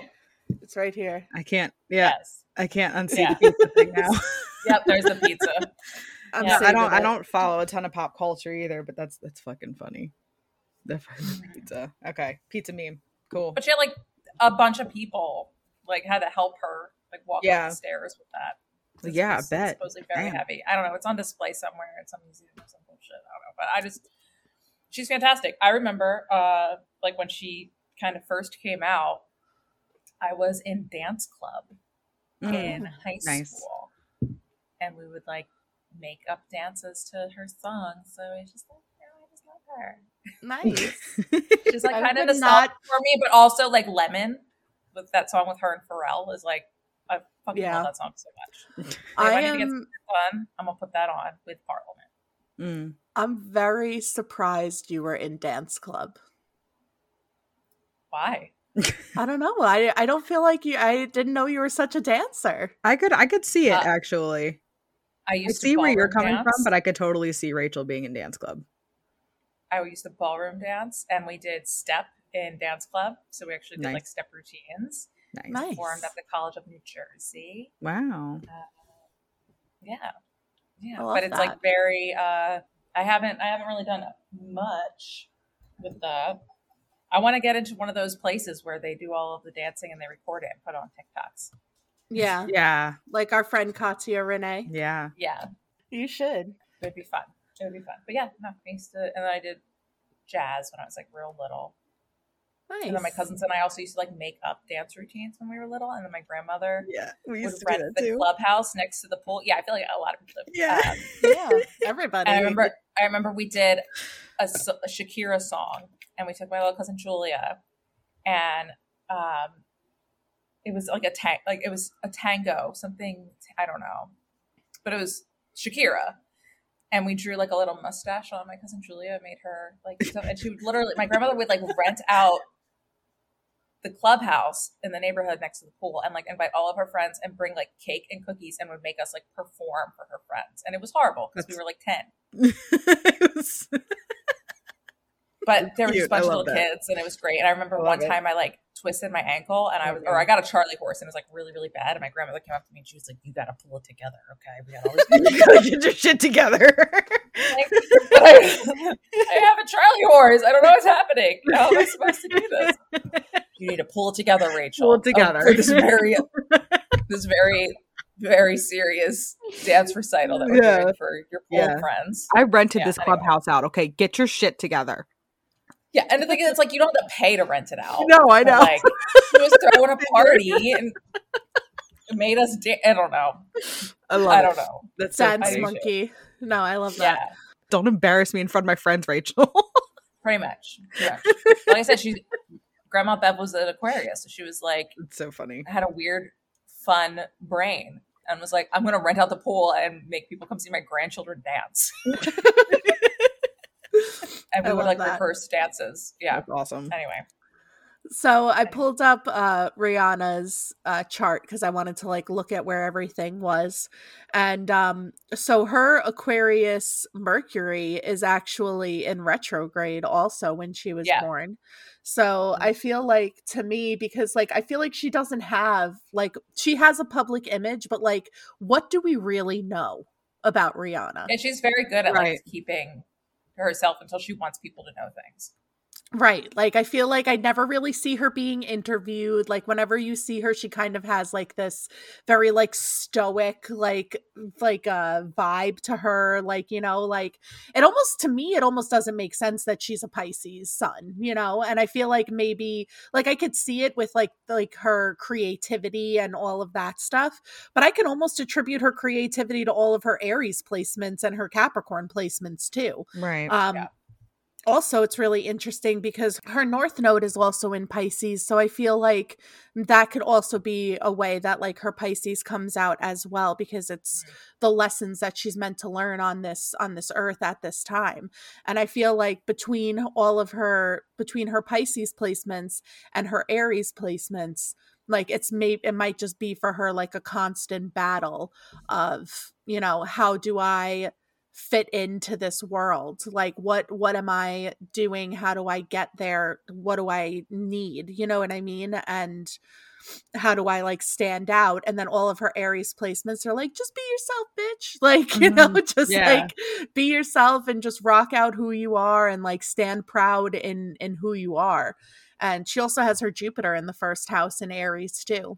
Speaker 3: It's right here.
Speaker 2: I can't. Yeah,
Speaker 1: Yes.
Speaker 2: I can't unsee
Speaker 1: Yeah.
Speaker 2: the pizza thing now.
Speaker 1: Yep. There's the pizza.
Speaker 3: I'm
Speaker 1: Yeah.
Speaker 2: I don't. I don't follow a ton of pop culture either, but that's that's fucking funny. The fucking pizza. Okay, pizza meme. Cool.
Speaker 1: But she had like a bunch of people like had to help her like walk
Speaker 2: Yeah.
Speaker 1: up the stairs with that.
Speaker 2: Well,
Speaker 1: It's-
Speaker 2: yeah, I bet
Speaker 1: it's
Speaker 2: bet.
Speaker 1: Supposedly very
Speaker 2: Damn.
Speaker 1: heavy. I don't know. It's on display somewhere at some museum or some bullshit. I don't know. But I just she's fantastic. I remember uh like when she kind of first came out, I was in dance club
Speaker 2: Mm.
Speaker 1: in high
Speaker 2: nice.
Speaker 1: school. And we would like make up dances to her songs. So it's just like, I just love her.
Speaker 3: Nice.
Speaker 1: She's like kind of
Speaker 3: would
Speaker 1: nostalgic
Speaker 3: not-
Speaker 1: for me, but also like Lemon with that song with her and Pharrell is like I fucking
Speaker 3: Yeah.
Speaker 1: love that song so much. If
Speaker 3: I
Speaker 1: need to get
Speaker 3: am
Speaker 1: fun, I'm gonna put that on with Parliament.
Speaker 2: Mm.
Speaker 3: I'm very surprised you were in dance club.
Speaker 1: Why?
Speaker 3: I don't know. I I don't feel like you I didn't know you were such a dancer.
Speaker 2: I could. I could see it
Speaker 1: Uh,
Speaker 2: actually.
Speaker 1: I
Speaker 2: I
Speaker 1: used to
Speaker 2: see where you're coming
Speaker 1: dance.
Speaker 2: from, but I could totally see Rachel being in dance club.
Speaker 1: I used to ballroom dance, and we did step in dance club. So we actually did
Speaker 2: Nice.
Speaker 1: like step routines.
Speaker 2: Nice.
Speaker 3: Nice.
Speaker 1: Performed at the College of New Jersey.
Speaker 2: Wow.
Speaker 1: Yeah, yeah, but it's
Speaker 3: that.
Speaker 1: like very. uh I haven't. I haven't really done much with that. I want to get into one of those places where they do all of the dancing and they record it and put it on TikToks.
Speaker 3: Yeah.
Speaker 2: Yeah.
Speaker 3: Like our friend Katya Renee.
Speaker 2: Yeah.
Speaker 1: Yeah,
Speaker 3: You should.
Speaker 1: it would be fun. It would be fun. But yeah, no, I used to, and then I did jazz when I was like real little.
Speaker 3: Nice.
Speaker 1: And then my cousins and I also used to like make up dance routines when we were little. And then my grandmother
Speaker 2: Yeah. We
Speaker 1: would rent the clubhouse next to the pool. Yeah, I feel like a lot of people. do.
Speaker 2: Yeah.
Speaker 1: Um,
Speaker 3: Yeah. Everybody.
Speaker 1: And I remember, I remember we did a Shakira song, and we took my little cousin Julia, and um, it was like a tang, like it was a tango, something I don't know, but it was Shakira, and we drew like a little mustache on my cousin Julia, made her like, so, and she would literally, my grandmother would like rent out the clubhouse in the neighborhood next to the pool and like invite all of her friends and bring like cake and cookies and would make us like perform for her friends. And it was horrible because we were like 10
Speaker 2: was-
Speaker 1: but there were just a bunch of little
Speaker 2: that.
Speaker 1: kids and it was great. And i remember
Speaker 2: I
Speaker 1: one
Speaker 2: it.
Speaker 1: time i like twisted my ankle and i oh, was
Speaker 2: Okay.
Speaker 1: or i got a charlie horse and it was like really really bad and my grandmother came up to me and she was like you gotta pull it together okay? We got all this
Speaker 2: you gotta get your shit together.
Speaker 1: Like, I, I have a charlie horse. I don't know what's happening. How am i supposed to do this you need to pull it together rachel
Speaker 2: Pull it together.
Speaker 1: Oh, this very this very very serious dance recital that we're
Speaker 2: Yeah.
Speaker 1: doing for your pool
Speaker 2: Yeah.
Speaker 1: friends
Speaker 2: I rented
Speaker 1: Yeah,
Speaker 2: this
Speaker 1: anyway.
Speaker 2: clubhouse out. Okay, get your shit together.
Speaker 1: yeah and the thing is it's like you don't have to pay to rent it out
Speaker 2: No, I know.
Speaker 1: Like she was throwing a party and it made us. Da- I don't know.
Speaker 2: I love
Speaker 1: I don't know.
Speaker 2: That's so
Speaker 3: Dance
Speaker 1: I
Speaker 3: monkey. No, I love
Speaker 1: Yeah,
Speaker 3: that.
Speaker 2: Don't embarrass me in front of my friends, Rachel.
Speaker 1: pretty much. Like I said, she Grandma Bev was an Aquarius, so she was like
Speaker 2: it's so funny.
Speaker 1: had a weird, fun brain. And was like, I'm gonna rent out the pool and make people come see my grandchildren dance. and
Speaker 3: I
Speaker 1: we would like
Speaker 3: that.
Speaker 1: rehearse dances. Yeah.
Speaker 2: That's awesome.
Speaker 1: Anyway,
Speaker 3: So I pulled up uh Rihanna's uh chart because I wanted to like look at where everything was. And um so her Aquarius Mercury is actually in retrograde also when she was
Speaker 1: Yeah.
Speaker 3: born. So I feel like to me because like I feel like she doesn't have like she has a public image but like what do we really know about Rihanna?
Speaker 1: and she's very good at
Speaker 2: Right.
Speaker 1: like keeping herself until she wants people to know things.
Speaker 3: Right. Like I feel like I never really see her being interviewed. Like whenever you see her, she kind of has like this very like stoic, like like uh vibe to her. Like, you know, like it almost to me, it almost doesn't make sense that she's a Pisces sun, you know? And I feel like maybe like I could see it with like like her creativity and all of that stuff. But I can almost attribute her creativity to all of her Aries placements and her Capricorn placements too.
Speaker 2: Right.
Speaker 3: Um
Speaker 1: Yeah.
Speaker 3: Also it's really interesting because her north node is also in pisces so i feel like that could also be a way that like her pisces comes out as well because it's the lessons that she's meant to learn on this on this earth at this time and i feel like between all of her between her pisces placements and her aries placements like it's maybe it might just be for her like a constant battle of you know how do i fit into this world like what what am i doing? How do i get there? What do i need? You know what i mean? And how do i like stand out? And then all of her aries placements are like just be yourself bitch. Like you know mm-hmm. just
Speaker 2: Yeah.
Speaker 3: like be yourself and just rock out who you are and like stand proud in in who you are. And she also has her jupiter in the first house in aries too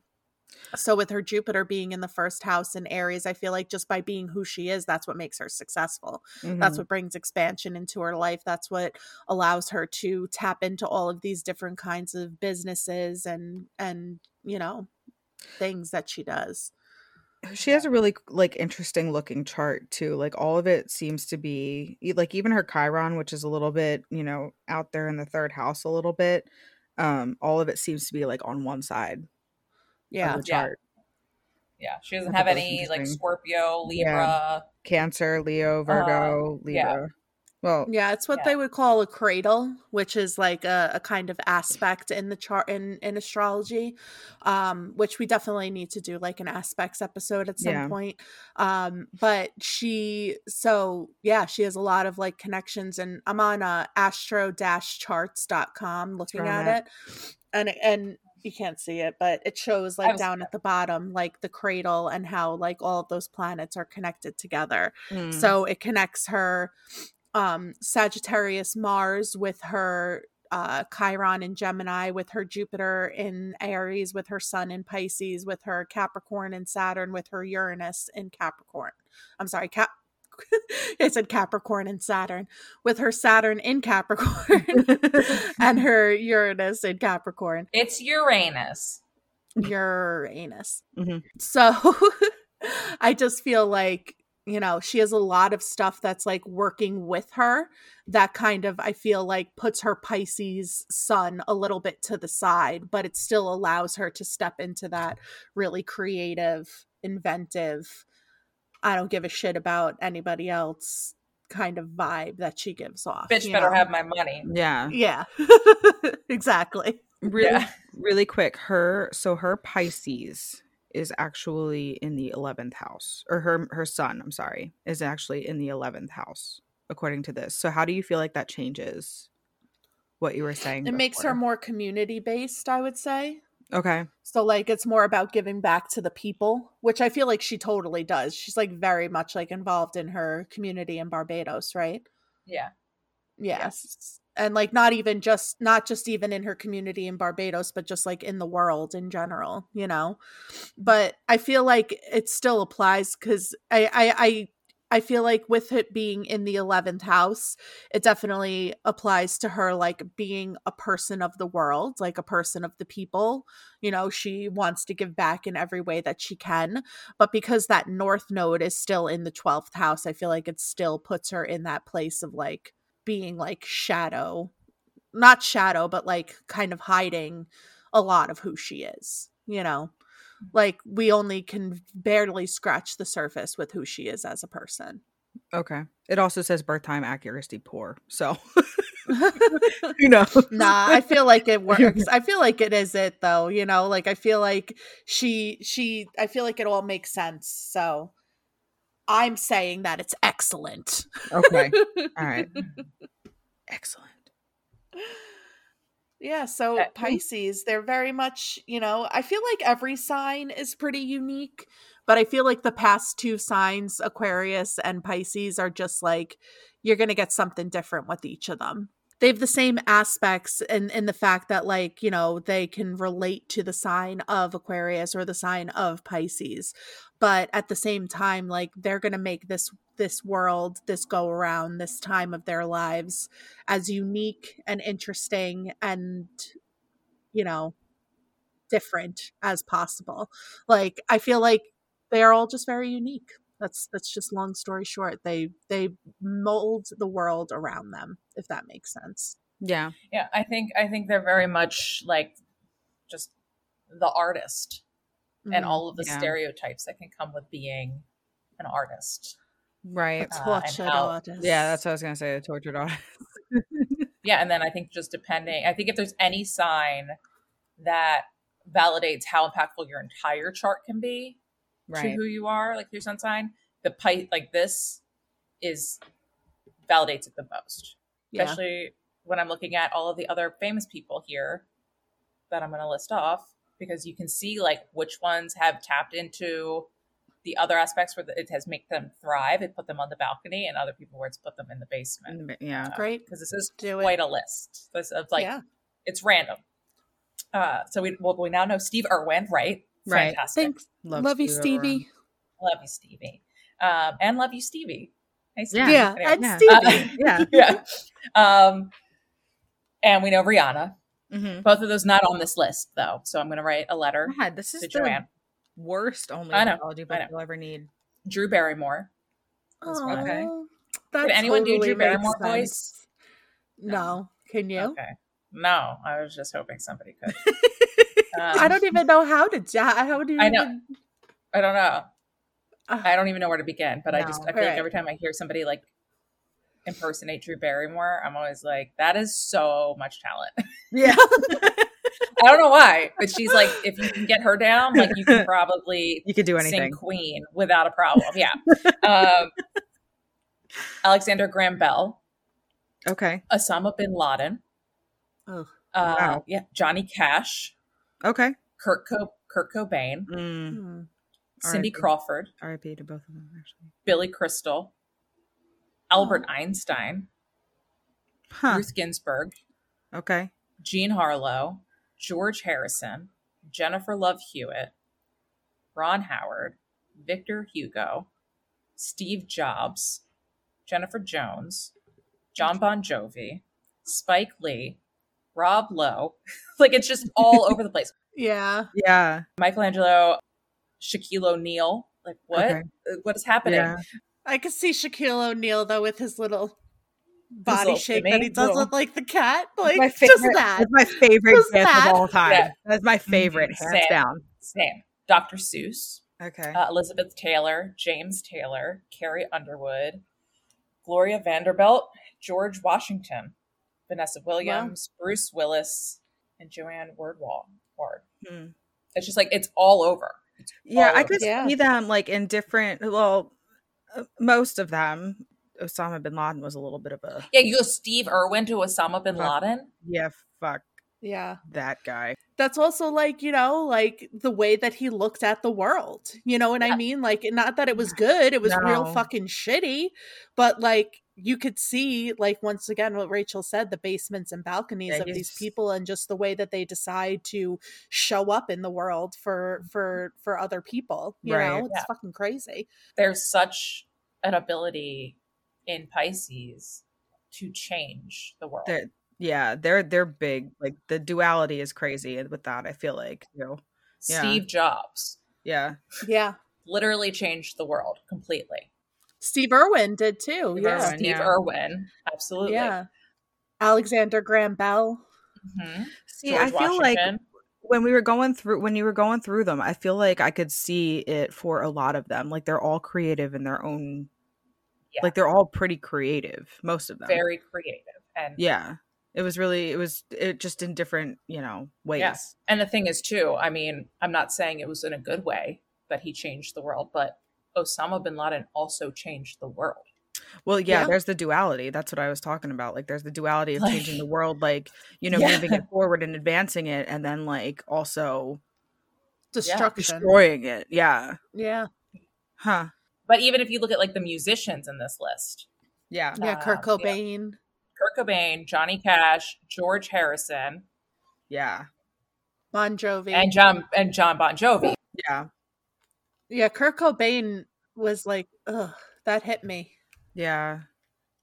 Speaker 3: so with her jupiter being in the first house in aries i feel like just by being who she is that's what makes her successful. That's
Speaker 2: Mhm.
Speaker 3: what brings expansion into her life. That's what allows her to tap into all of these different kinds of businesses and and you know things that she does.
Speaker 2: She has a really like interesting looking chart too like all of it seems to be like even her chiron which is a little bit you know out there in the third house a little bit um all of it seems to be like on one side
Speaker 3: yeah
Speaker 2: of the
Speaker 1: Yeah.
Speaker 2: chart
Speaker 1: Yeah, she doesn't have
Speaker 2: thought that was
Speaker 1: any like. Scorpio, Libra.
Speaker 2: cancer leo virgo
Speaker 1: Uh, yeah.
Speaker 2: libra well
Speaker 3: yeah it's what
Speaker 1: Yeah.
Speaker 3: they would call a cradle which is like a, a kind of aspect in the chart in in astrology um which we definitely need to do like an aspects episode at some
Speaker 2: Yeah.
Speaker 3: point um but she so yeah she has a lot of like connections and i'm on uh astro-charts.com looking
Speaker 2: where I'm
Speaker 3: at it and and you can't see it but it shows like down at the bottom like the cradle and how like all of those planets are connected together
Speaker 2: mm,
Speaker 3: so it connects her um Sagittarius Mars with her uh Chiron in Gemini with her Jupiter in Aries with her Sun in Pisces with her Capricorn and Saturn with her Uranus in Capricorn. I'm sorry, Cap I said Capricorn and Saturn with her Saturn in Capricorn and her Uranus in Capricorn.
Speaker 1: It's Uranus.
Speaker 3: Uranus.
Speaker 2: Mhm.
Speaker 3: So I just feel like, you know, she has a lot of stuff that's like working with her that kind of, I feel like, puts her Pisces sun a little bit to the side, but it still allows her to step into that really creative, inventive, I don't give a shit about anybody else kind of vibe that she gives off.
Speaker 1: Bitch better
Speaker 3: know?
Speaker 1: have my money.
Speaker 2: yeah
Speaker 3: Yeah, exactly.
Speaker 2: really
Speaker 1: Yeah.
Speaker 2: really quick her so her pisces is actually in the 11th house or her her sun i'm sorry is actually in the 11th house according to this so how do you feel like that changes what you were saying
Speaker 3: It makes her more community based, I would say.
Speaker 2: Okay
Speaker 3: So like it's more about giving back to the people, which I feel like she totally does. She's like very much like involved in her community in Barbados, right?
Speaker 1: Yeah.
Speaker 3: Yes. And like not even just not just even in her community in Barbados, but just like in the world in general, you know. But I feel like it still applies because I, I I I feel like with it being in the eleventh house, it definitely applies to her like being a person of the world, like a person of the people. You know, she wants to give back in every way that she can. But because that north node is still in the twelfth house, I feel like it still puts her in that place of like being like shadow not shadow but like kind of hiding a lot of who she is you know like we only can barely scratch the surface with who she is as a person.
Speaker 2: Okay. It also says birth time accuracy poor so you know.
Speaker 3: Nah i feel like it works. I feel like it is it though you know? Like i feel like she she i feel like it all makes sense so i'm saying that it's excellent.
Speaker 2: Okay. All right. Excellent
Speaker 3: Yeah, so
Speaker 1: Uh,
Speaker 3: Pisces, they're very much, you know, I feel like every sign is pretty unique, but I feel like the past two signs, Aquarius and Pisces, are just like you're going to get something different with each of them. They have the same aspects in, in the fact that, like, you know, they can relate to the sign of Aquarius or the sign of Pisces. But at the same time, like, they're going to make this this world, this go around, this time of their lives as unique and interesting and you know different as possible like i feel like they're all just very unique That's that's just long story short. They they mold the world around them, if that makes sense.
Speaker 2: Yeah.
Speaker 1: Yeah, I think I think they're very much like just the artist and
Speaker 3: Mhm.
Speaker 1: all of the
Speaker 2: Yeah.
Speaker 1: stereotypes that can come with being an artist.
Speaker 2: Right.
Speaker 1: Uh,
Speaker 3: tortured
Speaker 1: how-
Speaker 3: artists.
Speaker 2: Yeah, that's what I was gonna say. The tortured artist.
Speaker 1: Yeah, and then I think just depending, I think if there's any sign that validates how impactful your entire chart can be to who you are, like your sun sign, the pipe like this is validates it the most.
Speaker 3: yeah.
Speaker 1: especially when I'm looking at all of the other famous people here that I'm going to list off, because you can see like which ones have tapped into the other aspects where it has made them thrive. It put them on the balcony, and other people where it's put them in the basement.
Speaker 2: Yeah.
Speaker 3: Great.
Speaker 1: Because this is
Speaker 3: Do it.
Speaker 1: quite a list. This of like
Speaker 3: yeah.
Speaker 1: it's random. Uh, so we well we now know Steve Irwin, right?
Speaker 2: Right.
Speaker 1: Fantastic.
Speaker 3: Thanks. Love, you,
Speaker 2: Steve Irwin.
Speaker 3: Stevie.
Speaker 1: Love you, Stevie. Um, and love you, Stevie. Hey, Stevie.
Speaker 3: Yeah,
Speaker 1: Anyway.
Speaker 3: and
Speaker 2: Yeah.
Speaker 3: Stevie.
Speaker 1: Uh,
Speaker 2: Yeah.
Speaker 1: yeah. Um, and we know Rihanna.
Speaker 2: Mm-hmm.
Speaker 1: Both of those not on this list though, so I'm going to write a letter
Speaker 2: God, this is
Speaker 1: to
Speaker 2: the
Speaker 1: Joanne.
Speaker 2: worst only
Speaker 1: I know,
Speaker 2: apology
Speaker 1: I
Speaker 2: book
Speaker 1: know.
Speaker 2: you'll ever need.
Speaker 1: Drew Barrymore.
Speaker 3: Aw,
Speaker 2: Okay.
Speaker 3: That
Speaker 1: Can anyone do
Speaker 3: totally
Speaker 1: Drew Barrymore
Speaker 3: sense.
Speaker 1: voice?
Speaker 3: No. Can you?
Speaker 1: Okay. No, I was just hoping somebody could. Um,
Speaker 3: I don't even know how to. How do you?
Speaker 1: I know.
Speaker 3: even-
Speaker 1: I don't know. I don't even know where to begin. But I just I feel like every time I hear somebody like impersonate Drew Barrymore, I'm always like, that is so much talent.
Speaker 2: Yeah.
Speaker 1: I don't know why, but she's like, if you can get her down, like you can probably
Speaker 2: you could do
Speaker 1: sing
Speaker 2: anything.
Speaker 1: Queen without a problem. Yeah. Um, Alexander Graham Bell,
Speaker 2: Okay.
Speaker 1: Osama bin Laden,
Speaker 3: Oh,
Speaker 1: uh,
Speaker 2: Wow.
Speaker 1: yeah, Johnny Cash,
Speaker 2: Okay.
Speaker 1: Kurt Co- Kurt Cobain,
Speaker 2: Mm.
Speaker 3: Hmm.
Speaker 1: Cindy
Speaker 2: R.I.P.
Speaker 1: Crawford,
Speaker 2: R.I.P. to both of them, actually.
Speaker 1: Billy Crystal, Albert Einstein,
Speaker 2: Huh.
Speaker 1: Ruth Ginsburg,
Speaker 2: Okay.
Speaker 1: Jean Harlow, George Harrison, Jennifer Love Hewitt, Ron Howard, Victor Hugo, Steve Jobs, Jennifer Jones, John Bon Jovi, Spike Lee, Rob Lowe. like it's just all over the place.
Speaker 3: Yeah.
Speaker 2: Yeah.
Speaker 1: Michelangelo, Shaquille O'Neal. Like what?
Speaker 2: Okay.
Speaker 1: Uh, What is happening?
Speaker 2: Yeah.
Speaker 3: I could see Shaquille O'Neal though with his little body
Speaker 1: little
Speaker 3: shape
Speaker 1: shimmy,
Speaker 3: that he does
Speaker 1: little-
Speaker 3: look like the cat. Like
Speaker 2: my
Speaker 3: just
Speaker 2: favorite,
Speaker 3: that.
Speaker 2: That's my favorite
Speaker 3: Just
Speaker 2: gift
Speaker 3: that.
Speaker 2: of all time.
Speaker 1: Yeah.
Speaker 2: That's my favorite, hands
Speaker 1: Same.
Speaker 2: down.
Speaker 1: Same. Dr. Seuss,
Speaker 2: Okay.
Speaker 1: uh, Elizabeth Taylor, James Taylor, Carrie Underwood, Gloria Vanderbilt, George Washington, Vanessa Williams, Bruce Willis, and Joanne Wardwall. Ward.
Speaker 2: Hmm.
Speaker 1: It's just like it's all over. It's
Speaker 2: Yeah,
Speaker 1: all
Speaker 2: I could
Speaker 3: Yeah.
Speaker 2: see them like in different. Well, uh, most of them. Osama bin Laden was a little bit of a
Speaker 1: Yeah, you go Steve Irwin to Osama bin
Speaker 2: Fuck.
Speaker 1: Laden.
Speaker 2: yeah. Fuck
Speaker 3: yeah.
Speaker 2: that guy.
Speaker 3: That's also like, you know, like the way that he looked at the world. You know what
Speaker 1: Yeah.
Speaker 3: I mean? Like not that it was good, it was real fucking shitty, but like you could see like once again what Rachel said, the basements and balconies
Speaker 2: Yeah,
Speaker 3: of these people and just the way that they decide to show up in the world for mm-hmm. for for other people. You
Speaker 2: Right.
Speaker 3: know, it's
Speaker 1: Yeah.
Speaker 3: fucking crazy.
Speaker 1: There's such an ability in Pisces to change the world.
Speaker 2: They're, yeah, they're they're big. Like the duality is crazy with that. I feel like too. yeah.
Speaker 1: Steve Jobs
Speaker 2: Yeah.
Speaker 3: Yeah.
Speaker 1: literally changed the world completely.
Speaker 3: Steve Irwin did too.
Speaker 2: Steve
Speaker 3: yeah.
Speaker 2: Irwin.
Speaker 1: Steve
Speaker 2: yeah.
Speaker 1: Irwin, absolutely.
Speaker 3: Yeah. Alexander Graham Bell.
Speaker 1: Mhm.
Speaker 2: See,
Speaker 1: George
Speaker 2: I feel like when we were going through when you were going through them, I feel like I could see it for a lot of them. Like they're all creative in their own.
Speaker 1: Yeah.
Speaker 2: Like they're all pretty creative, most of them.
Speaker 1: very creative and
Speaker 2: Yeah. It was really. It was. It just in different, you know, ways.
Speaker 1: Yeah. And the thing is, too, I mean, I'm not saying it was in a good way that he changed the world, but Osama bin Laden also changed the world.
Speaker 2: Well, yeah,
Speaker 3: Yeah.
Speaker 2: There's the duality. That's what I was talking about. Like, there's the duality of
Speaker 1: Like-
Speaker 2: changing the world, like you know,
Speaker 1: Yeah.
Speaker 2: moving it forward and advancing it, and then like also
Speaker 3: Destruction.
Speaker 2: destroying it. Yeah.
Speaker 3: Yeah.
Speaker 2: Huh.
Speaker 1: But even if you look at like the musicians in this list,
Speaker 2: Yeah.
Speaker 3: Yeah. Kurt
Speaker 1: Um, yeah.
Speaker 3: Cobain.
Speaker 1: Kurt Cobain, Johnny Cash, George Harrison,
Speaker 2: Yeah.
Speaker 3: Bon Jovi.
Speaker 1: and John and John Bon Jovi.
Speaker 2: Yeah.
Speaker 3: Yeah, Kurt Cobain was like, ugh, that hit me.
Speaker 2: Yeah.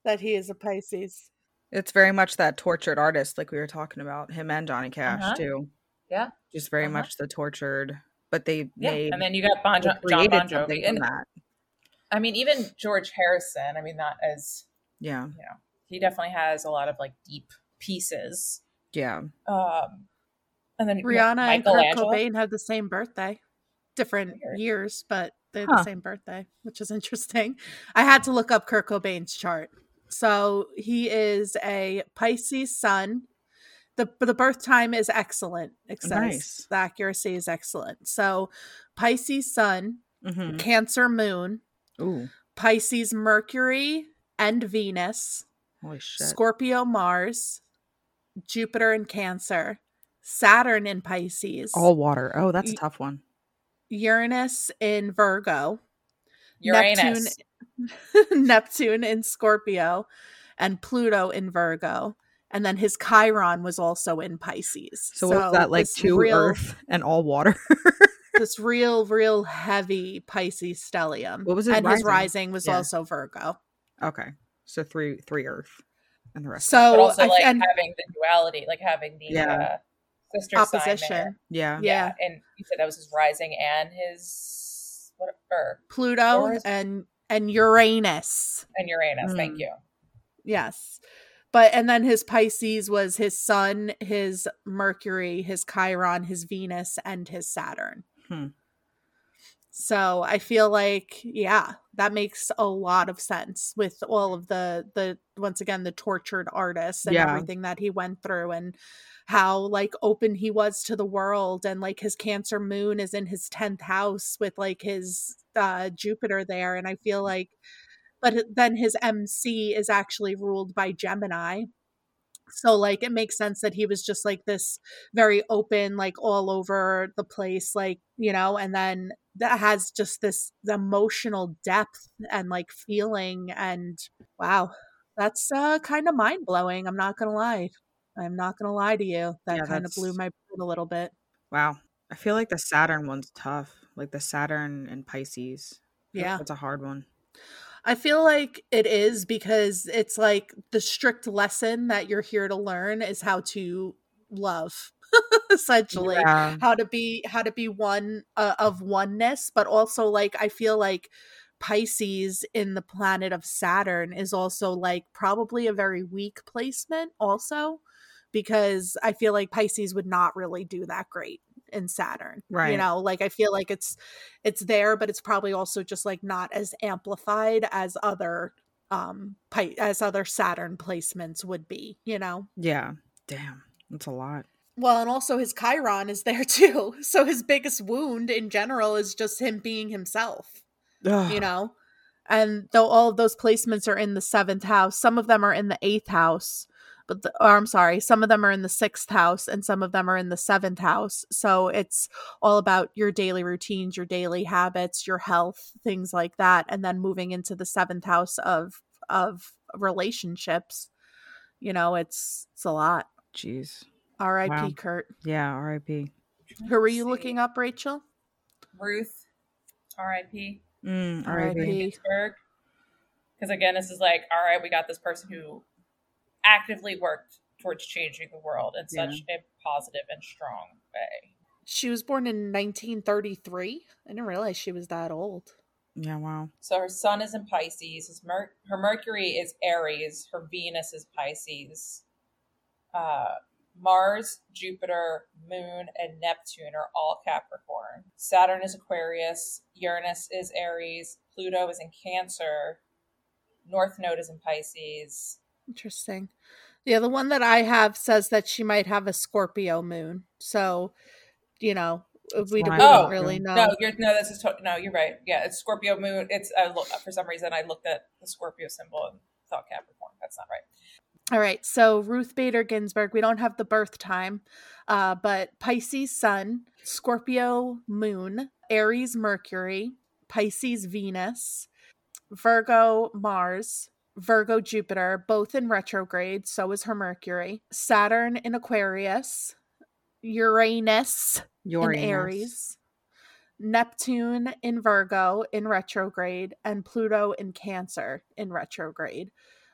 Speaker 3: That he is a Pisces.
Speaker 2: It's very much that tortured artist, like we were talking about him and Johnny Cash
Speaker 1: Uh-huh.
Speaker 2: too.
Speaker 1: Yeah.
Speaker 2: Just very
Speaker 1: Uh-huh.
Speaker 2: much the tortured, but they
Speaker 1: Yeah.
Speaker 2: made
Speaker 1: And then you got bon
Speaker 2: they
Speaker 1: jo- John Bon Jovi.
Speaker 2: from
Speaker 1: And
Speaker 2: that.
Speaker 1: I mean, even George Harrison. I mean, not as
Speaker 2: Yeah.
Speaker 1: you know, he definitely has a lot of like deep Pisces.
Speaker 2: Yeah.
Speaker 1: Um, and then
Speaker 3: Rihanna and Kurt Cobain have the same birthday, different
Speaker 1: Weird.
Speaker 3: years, but they have
Speaker 2: Huh.
Speaker 3: the same birthday, which is interesting. I had to look up Kurt Cobain's chart. So he is a Pisces sun. The the birth time is excellent. It says
Speaker 2: Nice.
Speaker 3: the accuracy is excellent. So Pisces sun,
Speaker 2: Mm-hmm.
Speaker 3: Cancer moon,
Speaker 2: Ooh.
Speaker 3: Pisces Mercury and Venus,
Speaker 2: shit.
Speaker 3: Scorpio Mars, Jupiter in Cancer, Saturn in Pisces,
Speaker 2: All water. Oh, that's a tough one.
Speaker 3: Uranus in Virgo,
Speaker 1: Uranus.
Speaker 3: Neptune, Neptune in Scorpio, and Pluto in Virgo. And then his Chiron was also in Pisces.
Speaker 2: So, what was that like two
Speaker 3: real,
Speaker 2: earth and all water?
Speaker 3: this real, real heavy Pisces stellium.
Speaker 2: What was his
Speaker 3: and his
Speaker 2: rising?
Speaker 3: rising was
Speaker 2: Yeah.
Speaker 3: also Virgo.
Speaker 2: okay. So three three earth and the rest.
Speaker 3: So
Speaker 1: but also
Speaker 3: I-
Speaker 1: like
Speaker 3: and
Speaker 1: having the duality, like having the
Speaker 2: Yeah.
Speaker 1: uh, sister
Speaker 3: opposition.
Speaker 1: there.
Speaker 2: yeah.
Speaker 3: Yeah.
Speaker 1: and you said that was his rising and his what or
Speaker 3: Pluto
Speaker 1: Or is-
Speaker 3: and and Uranus.
Speaker 1: and Uranus.
Speaker 2: Mm.
Speaker 1: Thank you.
Speaker 3: Yes. But and then his Pisces was his Sun, his Mercury, his Chiron, his Venus, and his Saturn.
Speaker 2: Hmm.
Speaker 3: So I feel like, yeah, that makes a lot of sense with all of the the once again the tortured artists and
Speaker 2: Yeah.
Speaker 3: everything that he went through and how like open he was to the world and like his cancer moon is in his 10th house with like his uh Jupiter there and I feel like but then his MC is actually ruled by Gemini. So like it makes sense that he was just like this very open like all over the place like, you know, and then that has just this emotional depth and like feeling and wow. That's uh kind of mind-blowing, I'm not going to lie. I'm not going to lie to you. That
Speaker 2: Yeah,
Speaker 3: kind of blew my brain a little bit.
Speaker 2: Wow. I feel like the Saturn one's tough. Like the Saturn and Pisces. I feel like
Speaker 3: Yeah.
Speaker 2: That's a hard one.
Speaker 3: I feel like it is because it's like the strict lesson that you're here to learn is how to love essentially
Speaker 2: Yeah.
Speaker 3: how to be how to be one uh, of oneness but also like I feel like Pisces in the planet of Saturn is also like probably a very weak placement also because I feel like Pisces would not really do that great in Saturn.
Speaker 2: Right.
Speaker 3: You know, like I feel like it's it's there but it's probably also just like not as amplified as other um Pi- as other Saturn placements would be, you know.
Speaker 2: Yeah. Damn. That's a lot.
Speaker 3: Well, and also his Chiron is there too. So his biggest wound in general is just him being himself
Speaker 2: Ugh.
Speaker 3: you know and though all of those placements are in the seventh house some of them are in the eighth house but the, or i'm sorry some of them are in the sixth house and some of them are in the seventh house so it's all about your daily routines your daily habits your health things like that and then moving into the seventh house of of relationships you know it's it's a lot
Speaker 2: Jeez.
Speaker 3: rip
Speaker 2: Wow.
Speaker 3: kurt
Speaker 2: Yeah. R.I.P.
Speaker 3: who were you
Speaker 1: See.
Speaker 3: looking up rachel
Speaker 1: Ruth, R.I.P.
Speaker 2: Mm,
Speaker 3: R.I.P.
Speaker 2: R.I.P.
Speaker 1: Ginsburg. Because again, this is like, all right, we got this person who actively worked towards changing the world in
Speaker 2: Yeah.
Speaker 1: such a positive and strong way.
Speaker 3: she was born in 1933 i didn't realize she was that old
Speaker 2: Yeah. Wow.
Speaker 1: So her sun is in Pisces. His Mer- her Mercury is Aries. Her Venus is Pisces. Uh, Mars, Jupiter, Moon, and Neptune are all Capricorn. Saturn is Aquarius. Uranus is Aries. Pluto is in Cancer. North Node is in Pisces.
Speaker 3: Interesting. Yeah, the one that I have says that she might have a Scorpio moon. So, you know, we, we don't
Speaker 1: thought,
Speaker 3: really know.
Speaker 1: No, you're no. This is to- no. You're right. Yeah, it's Scorpio Moon. It's I look, for some reason I looked at the Scorpio symbol and thought Capricorn. That's not right.
Speaker 3: All right. So, Ruth Bader Ginsburg, we don't have the birth time, uh, but Pisces Sun, Scorpio Moon, Aries Mercury, Pisces Venus, Virgo Mars, Virgo Jupiter, both in retrograde. So is her Mercury. Saturn in Aquarius, Uranus
Speaker 2: Uranus.
Speaker 3: in Aries, Neptune in Virgo in retrograde, and Pluto in Cancer in retrograde.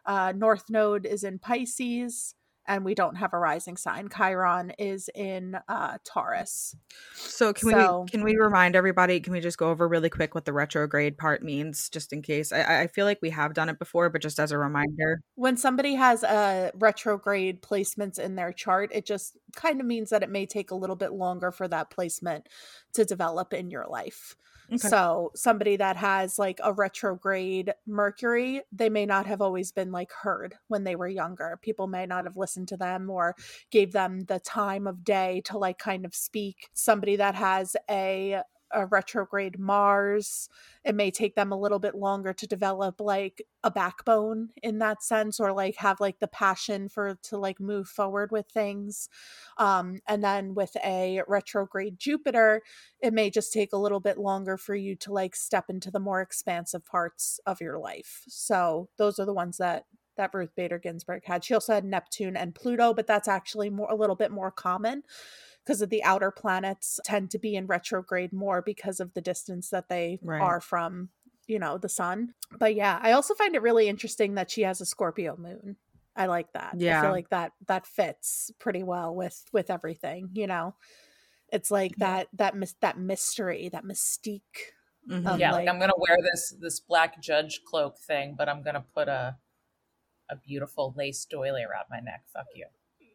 Speaker 3: Uh, North Node is in Pisces, and we don't have a rising sign. Chiron is in uh, Taurus.
Speaker 2: So can
Speaker 3: So-
Speaker 2: we can we remind everybody? Can we just go over really quick what the retrograde part means, just in case? I, I feel like we have done it before, but just as a reminder.
Speaker 3: When somebody has a retrograde placements in their chart, it just kind of means that it may take a little bit longer for that placement to develop in your life.
Speaker 2: Okay.
Speaker 3: So somebody that has like a retrograde Mercury, they may not have always been like heard when they were younger. People may not have listened to them or gave them the time of day to like kind of speak. Somebody that has a a retrograde Mars, it may take them a little bit longer to develop like a backbone in that sense or like have like the passion for to like move forward with things. Um and then with a retrograde Jupiter, it may just take a little bit longer for you to like step into the more expansive parts of your life. So those are the ones that that Ruth Bader Ginsburg had. She also had Neptune and Pluto, but that's actually more a little bit more common because of the outer planets tend to be in retrograde more because of the distance that they
Speaker 2: Right.
Speaker 3: are from, you know, the sun. But yeah, I also find it really interesting that she has a Scorpio moon. I like that. I feel like that that fits pretty well with with everything, you know. It's like
Speaker 1: Yeah.
Speaker 3: that that mis- that mystery, that mystique.
Speaker 2: Mhm.
Speaker 3: Um,
Speaker 1: yeah, like,
Speaker 3: like-
Speaker 1: I'm gonna wear this this black judge cloak thing, but I'm gonna put a a beautiful lace doily around my neck. Fuck you.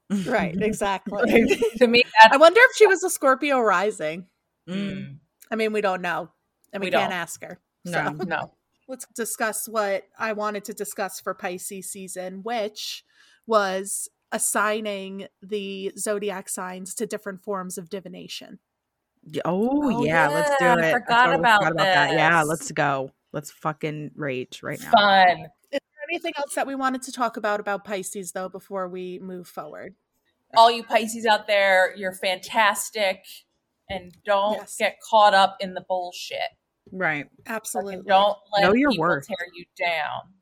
Speaker 3: Right, exactly.
Speaker 1: to me,
Speaker 3: I wonder if she was a Scorpio rising.
Speaker 2: Mm.
Speaker 3: I mean, we don't know. And we,
Speaker 1: We
Speaker 3: can't
Speaker 1: don't.
Speaker 3: ask her.
Speaker 2: No.
Speaker 3: So
Speaker 1: no.
Speaker 3: let's discuss what I wanted to discuss for Pisces season, which was assigning the zodiac signs to different forms of divination.
Speaker 2: Oh,
Speaker 1: Oh,
Speaker 2: yeah, let's do it.
Speaker 1: I
Speaker 2: I
Speaker 1: forgot
Speaker 2: totally
Speaker 1: about
Speaker 2: that. Yeah, let's go. Let's fucking rage right now.
Speaker 1: Fun.
Speaker 3: Is there anything else that we wanted to talk about about Pisces though before we move forward?
Speaker 1: All you Pisces out there, you're fantastic, and don't
Speaker 3: Yes.
Speaker 1: get caught up in the bullshit.
Speaker 2: Right,
Speaker 3: Absolutely.
Speaker 1: Fucking Don't let
Speaker 2: Know your
Speaker 1: people
Speaker 2: worth.
Speaker 1: tear you down.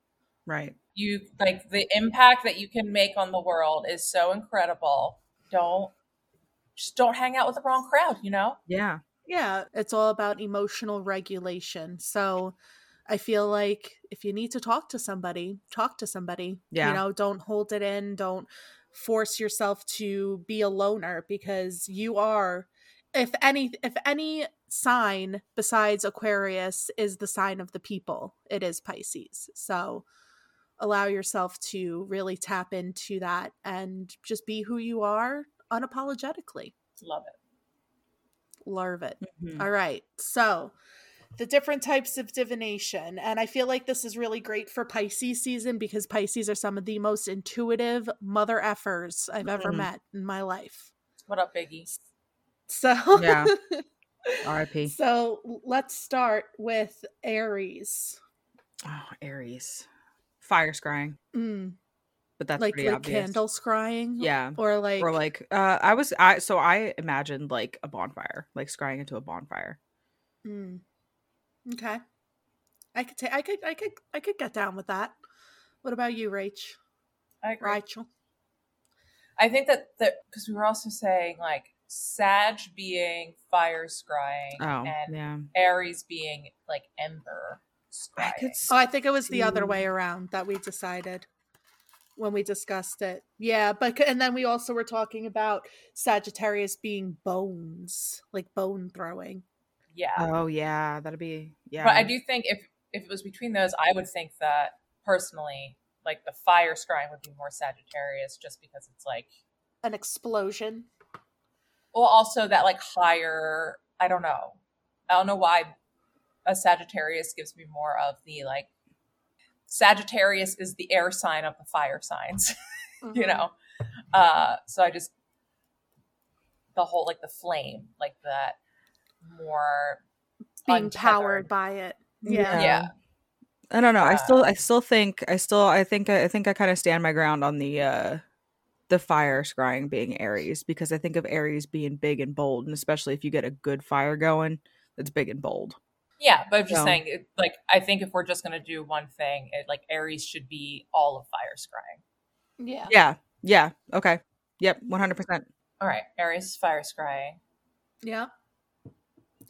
Speaker 2: right.
Speaker 1: You like the impact that you can make on the world is so incredible. Don't just don't hang out with the wrong crowd. You know.
Speaker 2: Yeah.
Speaker 3: Yeah, it's all about emotional regulation. So I feel like if you need to talk to somebody, talk to somebody.
Speaker 2: Yeah.
Speaker 3: You know, don't hold it in. Don't force yourself to be a loner because you are if any if any sign besides Aquarius is the sign of the people, it is Pisces. So allow yourself to really tap into that and just be who you are unapologetically.
Speaker 1: Love it.
Speaker 3: Love it.
Speaker 2: Mhm.
Speaker 3: All right. So, the different types of divination. And I feel like this is really great for Pisces season because Pisces are some of the most intuitive mother effers I've ever
Speaker 2: Mhm.
Speaker 3: met in my life.
Speaker 1: What up, Biggie?
Speaker 3: So,
Speaker 2: Yeah. R.I.P.
Speaker 3: so let's start with Aries.
Speaker 2: Oh, Aries. Fire scrying.
Speaker 3: Mm,
Speaker 2: But that's
Speaker 3: like
Speaker 2: pretty
Speaker 3: like
Speaker 2: obvious.
Speaker 3: candle scrying.
Speaker 2: Yeah.
Speaker 3: Or like,
Speaker 2: or like uh I was I so I imagined like a bonfire, like scrying into a bonfire.
Speaker 3: mm, okay. I could take I could I could I could get down with that. What about you, Rach?
Speaker 1: I agree.
Speaker 3: Rachel?
Speaker 1: I think that that because we were also saying like Sag being fire scrying
Speaker 2: Oh,
Speaker 1: and
Speaker 2: yeah.
Speaker 1: Aries being like ember
Speaker 2: I could
Speaker 3: Oh, I think it was the other way around that we decided when we discussed it. Yeah, but and then we also were talking about Sagittarius being bones, like bone throwing.
Speaker 1: Yeah.
Speaker 2: Oh yeah, that'd be yeah.
Speaker 1: But I do think if if it was between those, I would think that personally, like the fire scrying would be more Sagittarius, just because it's like,
Speaker 3: An explosion.
Speaker 1: well, also that like higher. I don't know. I don't know why a Sagittarius gives me more of the like. Sagittarius is the air sign of the fire signs, you
Speaker 3: Mhm.
Speaker 1: know. Uh, so I just the whole like the flame, like that more
Speaker 3: being
Speaker 1: untethered.
Speaker 3: powered by it. Yeah.
Speaker 1: Yeah.
Speaker 2: I don't know. I still I still think I still I think I think I kind of stand my ground on the uh the fire scrying being Aries because I think of Aries being big and bold and especially if you get a good fire going, it's big and bold.
Speaker 1: Yeah, but I'm just
Speaker 2: So-
Speaker 1: saying, it, like, I think if we're just gonna do one thing, it, like Aries should be all of fire scrying.
Speaker 3: Yeah.
Speaker 2: Yeah. Yeah. Okay. Yep, 100%.
Speaker 1: All right, Aries is fire scrying.
Speaker 3: Yeah.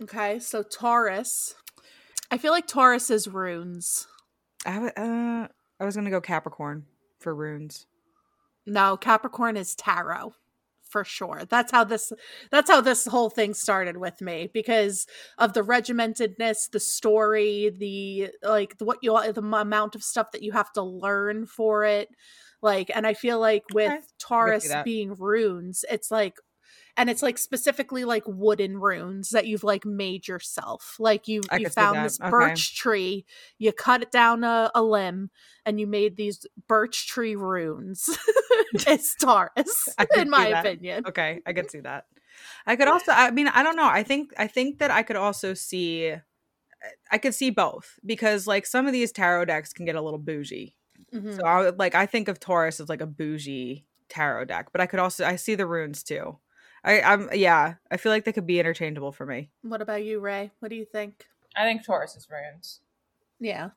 Speaker 3: Okay, so Taurus. I feel like Taurus is runes.
Speaker 2: I uh I was going to go Capricorn for runes.
Speaker 3: No, Capricorn is tarot for sure. That's how this that's how this whole thing started with me because of the regimentedness, the story, the like the, what you the amount of stuff that you have to learn for it. Like and I feel like with
Speaker 2: Okay.
Speaker 3: Taurus being runes, it's like and it's like specifically like wooden runes that you've like made yourself. Like you
Speaker 2: I
Speaker 3: you found this
Speaker 2: Okay.
Speaker 3: birch tree, you cut it down a, a limb, and you made these birch tree runes. it's Taurus, in my opinion.
Speaker 2: Okay, I could see that. I could also I mean, I don't know. I think I think that I could also see I could see both because like some of these tarot decks can get a little bougie.
Speaker 3: Mhm.
Speaker 2: So I would like I think of Taurus as like a bougie tarot deck, but I could also I see the runes too. I I'm yeah, I feel like they could be interchangeable for me.
Speaker 3: What about you, Ray? What do you think?
Speaker 1: I think Taurus is runes.
Speaker 3: Yeah.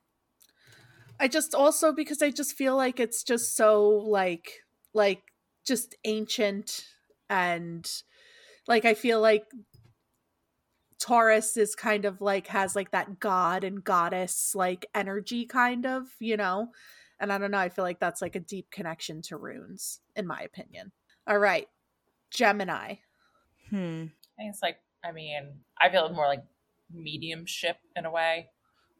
Speaker 3: I just also because I just feel like it's just so like like just ancient and like I feel like Taurus is kind of like has like that god and goddess like energy kind of, you know. And I don't know, I feel like that's like a deep connection to runes in my opinion. All right. Gemini.
Speaker 2: Hmm.
Speaker 1: I think it's like, I mean, I feel more like mediumship in a way.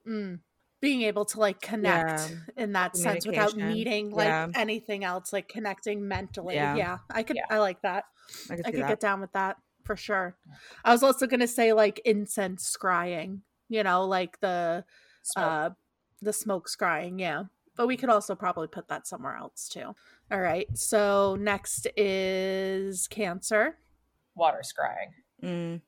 Speaker 3: Mm. Being able to like connect
Speaker 2: Yeah.
Speaker 3: in that sense without needing like
Speaker 2: Yeah.
Speaker 3: anything else, like connecting mentally.
Speaker 2: Yeah.
Speaker 3: Yeah, I could,
Speaker 1: Yeah.
Speaker 3: I like that.
Speaker 2: I could
Speaker 3: I could
Speaker 2: that.
Speaker 3: get down with that for sure. I was also gonna say like incense scrying, you know, like the
Speaker 1: Smoke.
Speaker 3: uh the smoke scrying, yeah. But we could also probably put that somewhere else too. All right. So next is Cancer.
Speaker 1: water scrying.
Speaker 2: Mm,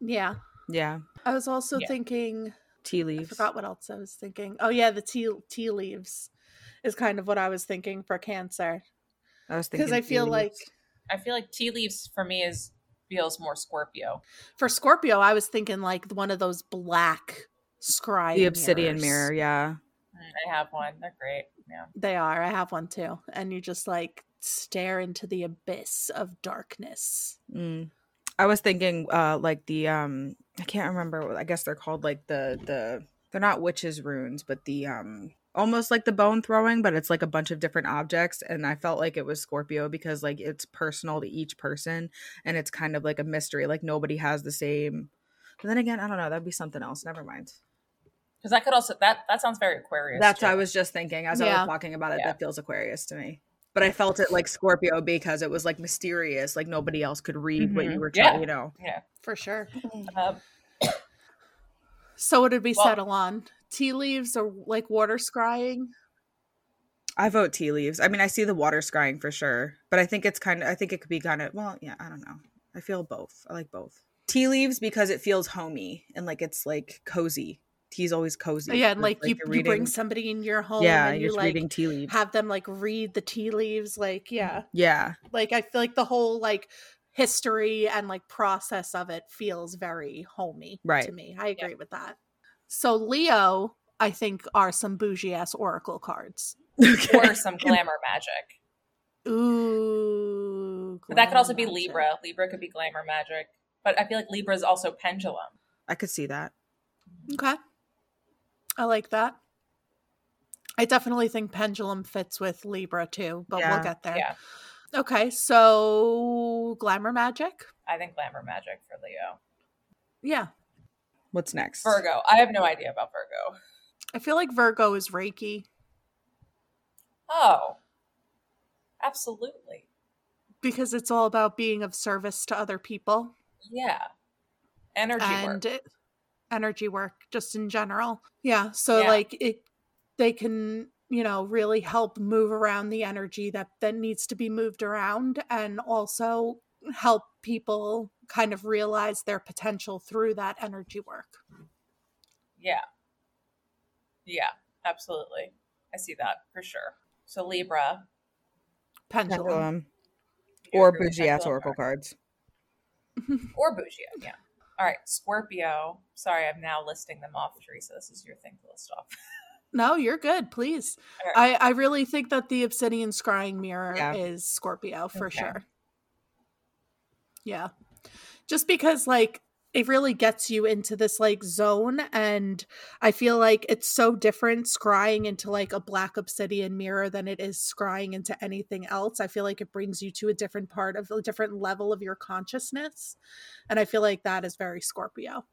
Speaker 3: Yeah.
Speaker 2: yeah.
Speaker 3: I was also
Speaker 1: Yeah.
Speaker 3: thinking
Speaker 2: Tea leaves.
Speaker 3: I
Speaker 2: leaves.
Speaker 3: forgot what else I was thinking. Oh yeah, the tea tea leaves is kind of what I was thinking for Cancer
Speaker 2: I was thinking
Speaker 3: because I
Speaker 2: tea
Speaker 3: feel like.
Speaker 1: I feel like tea leaves for me is feels more Scorpio.
Speaker 3: for Scorpio, I was thinking like one of those black scrying
Speaker 2: the obsidian
Speaker 3: mirrors.
Speaker 2: mirror, yeah.
Speaker 1: I have one. They're great. Yeah.
Speaker 3: They are. I have one too, and you just like stare into the abyss of darkness.
Speaker 2: Mm. I was thinking uh like the um I can't remember I guess they're called like the the they're not witches runes, but the um almost like the bone throwing, but it's like a bunch of different objects and I felt like it was Scorpio because like it's personal to each person and it's kind of like a mystery. Like nobody has the same but then again, I don't know, that'd be something else. Never mind.
Speaker 1: Because that could also that that sounds very Aquarius.
Speaker 2: That's
Speaker 1: too.
Speaker 2: what I was just thinking as I was talking about it.
Speaker 1: Yeah.
Speaker 2: That feels Aquarius to me. But I felt it like Scorpio because it was like mysterious. Like nobody else could read what
Speaker 1: Mhm.
Speaker 2: you were
Speaker 1: Yeah.
Speaker 2: trying, you know.
Speaker 1: Yeah.
Speaker 3: For sure.
Speaker 1: Um,
Speaker 3: So what did we
Speaker 1: Well-
Speaker 3: settle on? Tea leaves or like water scrying?
Speaker 2: I vote tea leaves. I mean, I see the water scrying for sure, but I think it's kind of. I think it could be kind of. Well, yeah, I don't know. I feel both. I like both. Tea leaves because it feels homey and like it's like cozy. Tea's always cozy.
Speaker 3: yeah, and
Speaker 2: It's
Speaker 3: like, you,
Speaker 2: you're
Speaker 3: bring somebody in your home
Speaker 2: Yeah,
Speaker 3: and
Speaker 2: you're
Speaker 3: you
Speaker 2: just
Speaker 3: like
Speaker 2: reading tea leaves.
Speaker 3: have them like read the tea leaves. Like, mm, yeah.
Speaker 2: yeah,
Speaker 3: Like I feel like the whole like history and like process of it feels very homey
Speaker 2: Right.
Speaker 3: to me. I agree with that. So Leo, I think, are some bougie ass oracle cards.
Speaker 2: okay.
Speaker 1: or some glamour magic.
Speaker 3: Ooh.
Speaker 1: But that could also be
Speaker 3: magic.
Speaker 1: Libra. Libra could be glamour magic. But I feel like Libra is also pendulum.
Speaker 2: I could see that.
Speaker 3: Okay. I like that. I definitely think pendulum fits with Libra too, but
Speaker 2: Yeah.
Speaker 3: we'll get there.
Speaker 1: Yeah.
Speaker 3: Okay, so glamour magic.
Speaker 1: I think glamour magic for Leo.
Speaker 3: Yeah.
Speaker 2: What's next?
Speaker 1: Virgo. I have no idea about Virgo.
Speaker 3: I feel like Virgo is Reiki
Speaker 1: Oh. Absolutely.
Speaker 3: because it's all about being of service to other people
Speaker 1: Yeah. Energy
Speaker 3: and
Speaker 1: work.
Speaker 3: it, energy work just in general. Yeah, so
Speaker 1: Yeah.
Speaker 3: like it they can, you know, really help move around the energy that that needs to be moved around and also help people kind of realize their potential through that energy work.
Speaker 1: Yeah. Yeah, absolutely. I see that for sure. So Libra.
Speaker 3: Pendulum.
Speaker 2: Pendulum. Or
Speaker 1: agree with
Speaker 2: bougie ass
Speaker 1: pendulum?
Speaker 2: oracle cards.
Speaker 1: Or bougie, yeah. All right, Scorpio. Sorry, I'm now listing them off, Teresa. This is your thing to list off.
Speaker 3: No, you're good, please.
Speaker 1: Okay.
Speaker 3: I I really think that the obsidian scrying mirror
Speaker 2: Yeah.
Speaker 3: is Scorpio for
Speaker 1: Okay.
Speaker 3: sure. Yeah. Just because like it really gets you into this like zone and i feel like it's so different scrying into like a black obsidian mirror than it is scrying into anything else i feel like it brings you to a different part of a different level of your consciousness and i feel like that is very scorpio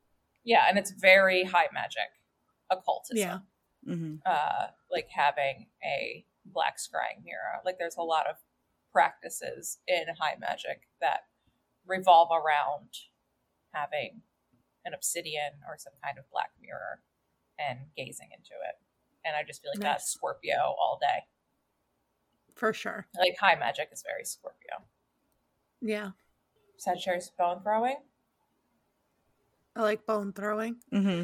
Speaker 1: Yeah, and it's very high magic occultism.
Speaker 3: Yeah.
Speaker 2: hmm
Speaker 1: uh, like having a black scrying mirror. Like there's a lot of practices in high magic that revolve around having an obsidian or some kind of black mirror and gazing into it. And I just feel like that's Scorpio all day.
Speaker 3: for sure
Speaker 1: Like high magic is very Scorpio.
Speaker 3: yeah
Speaker 1: Sagittarius bone throwing.
Speaker 3: i like bone throwing
Speaker 2: hmm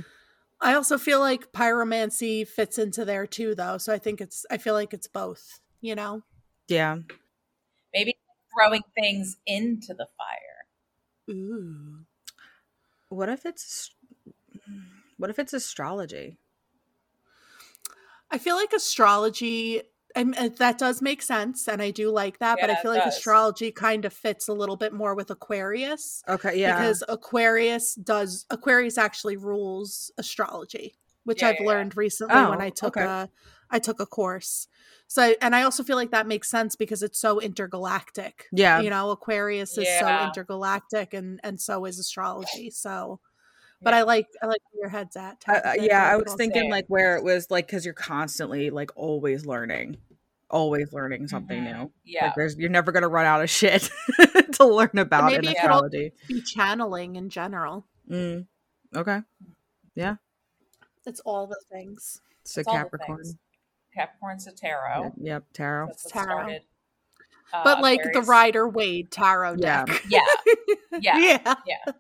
Speaker 3: i also feel like pyromancy fits into there too though so i think it's i feel like it's both you know
Speaker 2: Yeah.
Speaker 1: Maybe throwing things into the fire.
Speaker 3: ooh
Speaker 2: What if it's what if it's astrology?
Speaker 3: I feel like astrology, and and that does make sense, and I do like that. but I feel like
Speaker 1: does.
Speaker 3: astrology kind of fits a little bit more with Aquarius
Speaker 2: Okay, yeah.
Speaker 3: because Aquarius does Aquarius actually rules astrology, which
Speaker 1: Yeah,
Speaker 3: I've
Speaker 1: yeah, yeah.
Speaker 3: learned recently when
Speaker 2: Oh,
Speaker 3: I took
Speaker 2: okay.
Speaker 3: a I took a course. So, and I also feel like that makes sense because it's so intergalactic.
Speaker 2: Yeah.
Speaker 3: you know, Aquarius is so intergalactic, and and so is astrology. So, but
Speaker 1: Yeah.
Speaker 3: I like I like where your head's at.
Speaker 2: Uh, yeah, I was thinking
Speaker 3: say.
Speaker 2: like where it was like because you're constantly like always learning, always learning something
Speaker 1: Mhm.
Speaker 2: new.
Speaker 1: Yeah.
Speaker 2: Like there's you're never gonna run out of shit to learn about in
Speaker 3: maybe it could
Speaker 2: astrology.
Speaker 3: be channeling in general.
Speaker 2: Mm. Okay, Yeah.
Speaker 3: It's all the things.
Speaker 2: so
Speaker 1: It's all the
Speaker 2: Capricorn.
Speaker 1: Things. Capricorn to tarot.
Speaker 2: Yep, Yep, tarot.
Speaker 1: That's what
Speaker 3: Tarot.
Speaker 1: started. Uh,
Speaker 3: but like the Rider-Waite tarot deck.
Speaker 1: Yeah. Yeah.
Speaker 3: yeah.
Speaker 1: Yeah.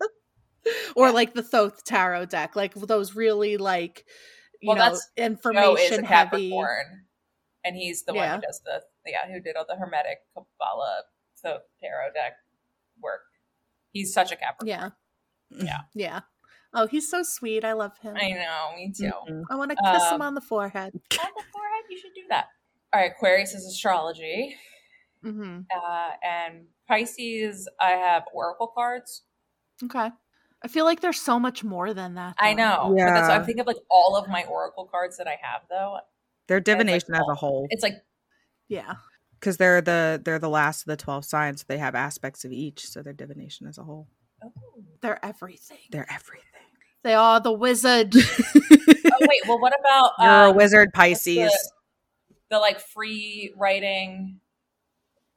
Speaker 3: Or
Speaker 1: Yeah.
Speaker 3: like the Thoth tarot deck, like those really like you
Speaker 1: Well,
Speaker 3: know
Speaker 1: that's- Joe is
Speaker 3: information heavy.
Speaker 1: Capricorn, and he's the one who does the yeah who did all the Hermetic Kabbalah so tarot deck work. He's such a Capricorn.
Speaker 3: Yeah.
Speaker 1: Yeah.
Speaker 3: Yeah. Oh, he's so sweet. I love him.
Speaker 1: I know, me too.
Speaker 2: Mhm.
Speaker 3: I want to kiss him
Speaker 1: Um,
Speaker 3: on the forehead.
Speaker 1: On the forehead, you should do that. All right, Aquarius is astrology,
Speaker 3: hmm
Speaker 1: uh, and Pisces. I have oracle cards.
Speaker 3: Okay. I feel like there's so much more than that.
Speaker 1: I know, but that's
Speaker 2: Yeah.
Speaker 1: I think of like all of my oracle cards that I have though.
Speaker 2: Their
Speaker 1: it's like
Speaker 2: divination as a whole,
Speaker 1: It's like
Speaker 3: Yeah.
Speaker 2: because they're the they're the last of the twelve signs. So they have aspects of each, so they're divination as a whole.
Speaker 1: oh,
Speaker 3: They're everything.
Speaker 2: They're everything.
Speaker 3: They are the wizard.
Speaker 1: oh wait, well, what about
Speaker 2: You're a
Speaker 1: um,
Speaker 2: wizard, Pisces.
Speaker 1: The, the like free writing.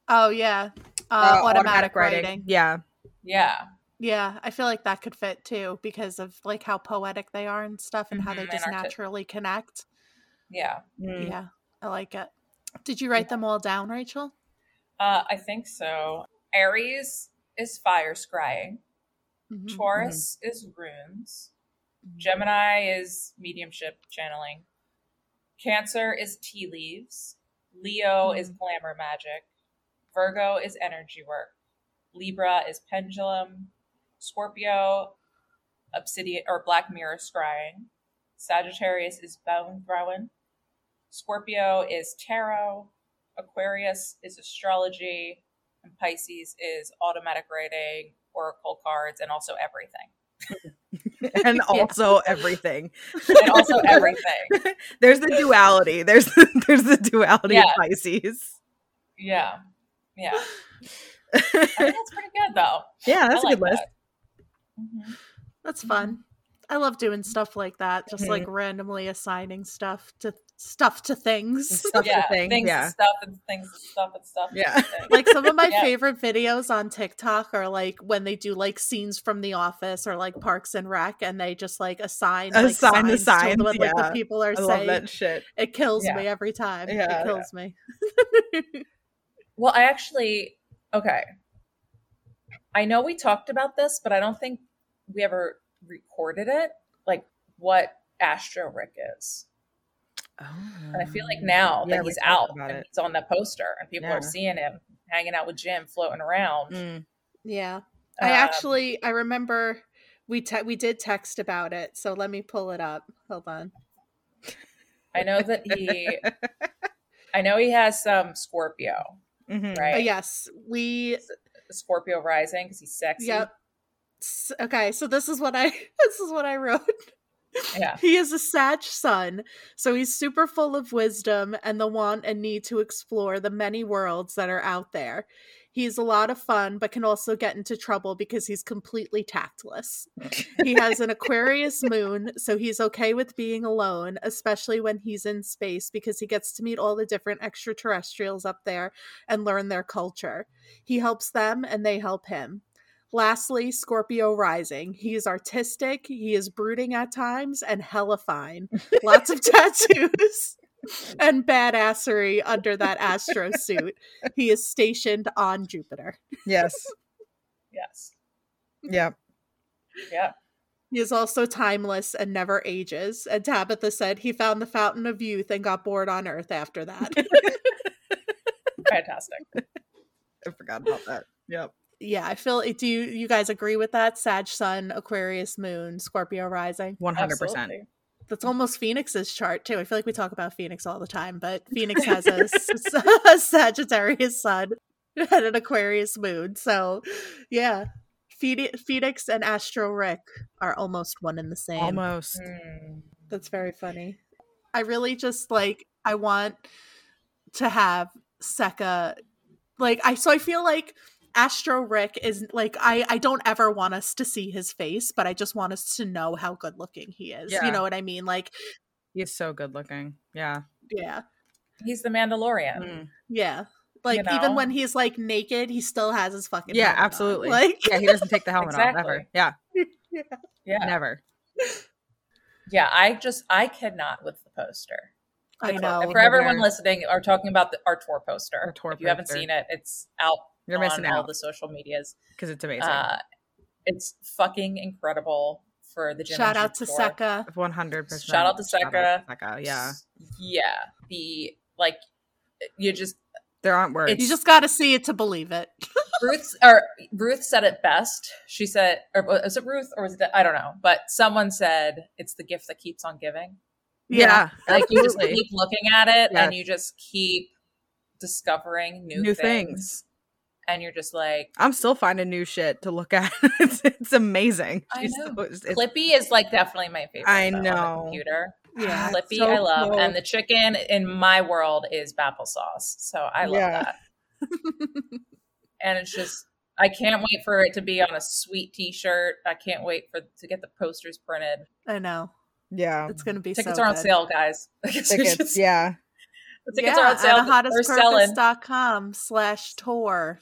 Speaker 3: oh yeah. Uh,
Speaker 2: Uh,
Speaker 3: automatic, writing.
Speaker 2: Yeah.
Speaker 1: Yeah,
Speaker 3: Yeah, I feel like that could fit too because of like how poetic they are and stuff and how they just
Speaker 1: arti-
Speaker 3: naturally connect.
Speaker 1: yeah.
Speaker 2: Mm.
Speaker 3: Yeah, I like it. Did you write them all down, Rachel?
Speaker 1: Uh, I think so. Aries is fire scrying.
Speaker 3: Mhm.
Speaker 1: Taurus is runes. Gemini is mediumship channeling. Cancer is tea leaves. Leo hmm. is glamour magic. Virgo is energy work. Libra is pendulum. Scorpio, obsidian or black mirror scrying. Sagittarius is bone throwing. Scorpio is tarot. Aquarius is astrology. And Pisces is automatic writing, oracle cards, and also everything.
Speaker 2: and also everything.
Speaker 1: And also everything.
Speaker 2: There's the duality. There's the, there's the duality
Speaker 1: Yeah.
Speaker 2: of Pisces.
Speaker 1: Yeah. Yeah. I think that's pretty good though.
Speaker 2: yeah, that's
Speaker 1: I
Speaker 2: a good
Speaker 1: like
Speaker 2: list.
Speaker 1: that. Mhm.
Speaker 3: That's fun. I love doing stuff like that, just like mm-hmm. randomly assigning stuff to stuff to things.
Speaker 2: Stuff
Speaker 1: Yeah.
Speaker 2: thing.
Speaker 1: Things
Speaker 2: Yeah.
Speaker 1: and stuff and things and stuff and stuff.
Speaker 2: Yeah.
Speaker 1: and
Speaker 3: like some of my
Speaker 1: Yeah.
Speaker 3: favorite videos on TikTok are like when they do like scenes from The Office or like Parks and Rec, and they just like assign like,
Speaker 2: Assign the
Speaker 3: signs to
Speaker 2: signs,
Speaker 3: what like the people are
Speaker 2: I love
Speaker 3: saying.
Speaker 2: that shit.
Speaker 3: It kills
Speaker 1: Yeah.
Speaker 3: me every time.
Speaker 2: Yeah.
Speaker 3: it kills me.
Speaker 1: Well, I actually okay. I know we talked about this, but I don't think we ever recorded it. Like what Astro Rick is. And I feel like now
Speaker 2: Yeah,
Speaker 1: that he's out
Speaker 2: about
Speaker 1: and
Speaker 2: it.
Speaker 1: he's on the poster and people
Speaker 2: Yeah.
Speaker 1: are seeing him hanging out with Jim floating around.
Speaker 2: Mm.
Speaker 3: Yeah. I
Speaker 1: Um,
Speaker 3: actually I remember we te- we did text about it, so let me pull it up. Hold on.
Speaker 1: I know that he I know he has some Scorpio,
Speaker 2: Mhm.
Speaker 3: Uh,
Speaker 1: right?
Speaker 3: yes, we
Speaker 1: Scorpio rising because he's sexy.
Speaker 3: Yep. Okay, so this is what I this is what I wrote.
Speaker 1: Yeah.
Speaker 3: He is a Sag sun, so he's super full of wisdom and the want and need to explore the many worlds that are out there. He's a lot of fun, but can also get into trouble because he's completely tactless. He has an Aquarius moon, so he's okay with being alone, especially when he's in space because he gets to meet all the different extraterrestrials up there and learn their culture. He helps them and they help him. Lastly, Scorpio rising. He is artistic, he is brooding at times, and hella fine. Lots of tattoos and badassery under that astro suit. He is stationed on Jupiter.
Speaker 2: Yes.
Speaker 1: Yes.
Speaker 2: Yep.
Speaker 1: Yeah.
Speaker 3: He is also timeless and never ages. And Tabitha said he found the fountain of youth and got bored on Earth after that.
Speaker 1: Fantastic.
Speaker 2: I forgot about that. Yep.
Speaker 3: Yeah, I feel. Do you you guys agree with that? Sag Sun, Aquarius Moon, Scorpio rising.
Speaker 2: One hundred percent.
Speaker 1: Absolutely.
Speaker 3: That's almost Phoenix's chart too. I feel like we talk about Phoenix all the time, but Phoenix has a Sagittarius sun and an Aquarius moon. So, yeah, Phoenix and Astro Rick are almost one in the same.
Speaker 2: Almost.
Speaker 1: Hmm.
Speaker 3: That's very funny. I really just like I want to have Seka like I so I feel like Astro Rick is like I I don't ever want us to see his face, but I just want us to know how good looking he is.
Speaker 2: Yeah.
Speaker 3: You know what I mean? Like
Speaker 2: He's so good looking. Yeah.
Speaker 3: yeah.
Speaker 1: He's the Mandalorian.
Speaker 2: Mm.
Speaker 3: Yeah. Like
Speaker 1: You
Speaker 3: even when he's like naked, he still has his fucking
Speaker 2: Yeah,
Speaker 3: helmet on.
Speaker 2: absolutely.
Speaker 3: Like
Speaker 2: Yeah, he doesn't take the helmet off ever.
Speaker 1: Exactly.
Speaker 2: Yeah.
Speaker 1: Yeah.
Speaker 2: Never.
Speaker 1: Yeah. I just, I cannot with the poster.
Speaker 3: I know.
Speaker 1: For everyone listening, are talking about the, our tour poster.
Speaker 2: Our tour
Speaker 1: if you haven't seen it, it's out
Speaker 2: You're
Speaker 1: on
Speaker 2: missing
Speaker 1: all
Speaker 2: out
Speaker 1: the social medias.
Speaker 2: because it's amazing.
Speaker 1: Uh, it's fucking incredible for the Jim
Speaker 3: Shout out to
Speaker 1: tour.
Speaker 3: Seka.
Speaker 2: One hundred percent.
Speaker 1: shout out to Seka.
Speaker 2: Seka. Yeah.
Speaker 1: Yeah. The, like, you just,
Speaker 2: There aren't words.
Speaker 3: You just got to see it to believe it.
Speaker 1: Ruth or Ruth said it best. She said, or was it Ruth or was it? I don't know, but someone said it's the gift that keeps on giving.
Speaker 2: yeah.
Speaker 1: Like you just keep looking at it
Speaker 2: Yes.
Speaker 1: and you just keep discovering new,
Speaker 2: New
Speaker 1: things.
Speaker 2: things.
Speaker 1: And you're just like,
Speaker 2: I'm still finding new shit to look at. it's, it's amazing.
Speaker 1: I
Speaker 2: She's
Speaker 1: know.
Speaker 2: so- it's- it's-
Speaker 1: Clippy is like definitely my favorite.
Speaker 2: I
Speaker 1: though, on
Speaker 2: know.
Speaker 1: the computer.
Speaker 3: Yeah.
Speaker 1: Ah, Clippy,
Speaker 2: so
Speaker 1: I love,
Speaker 2: cool.
Speaker 1: and the chicken in my world is Babel sauce, so I love
Speaker 2: Yeah.
Speaker 1: that. and it's just I can't wait for it to be on a sweet T-shirt. I can't wait for to get the posters printed.
Speaker 3: I know.
Speaker 2: yeah.
Speaker 3: It's going to be
Speaker 1: Tickets
Speaker 3: so
Speaker 1: are on
Speaker 3: good.
Speaker 1: sale, guys. Tickets,
Speaker 2: Tickets. Yeah.
Speaker 1: the tickets
Speaker 3: yeah,
Speaker 1: are on sale.
Speaker 3: at
Speaker 1: They're selling
Speaker 3: anahataspurpose.com slash tour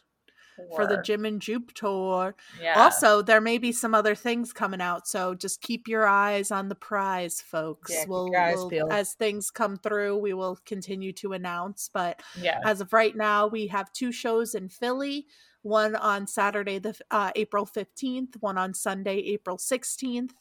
Speaker 3: for the Jim and Jup tour.
Speaker 1: Yeah.
Speaker 3: Also, there may be some other things coming out, so just keep your eyes on the prize, folks.
Speaker 2: Yeah,
Speaker 3: we'll, we'll- as things come through, we will continue to announce. But
Speaker 1: yeah,
Speaker 3: as of right now, we have two shows in Philly. One on Saturday, the uh, April fifteenth. One on Sunday, April sixteenth,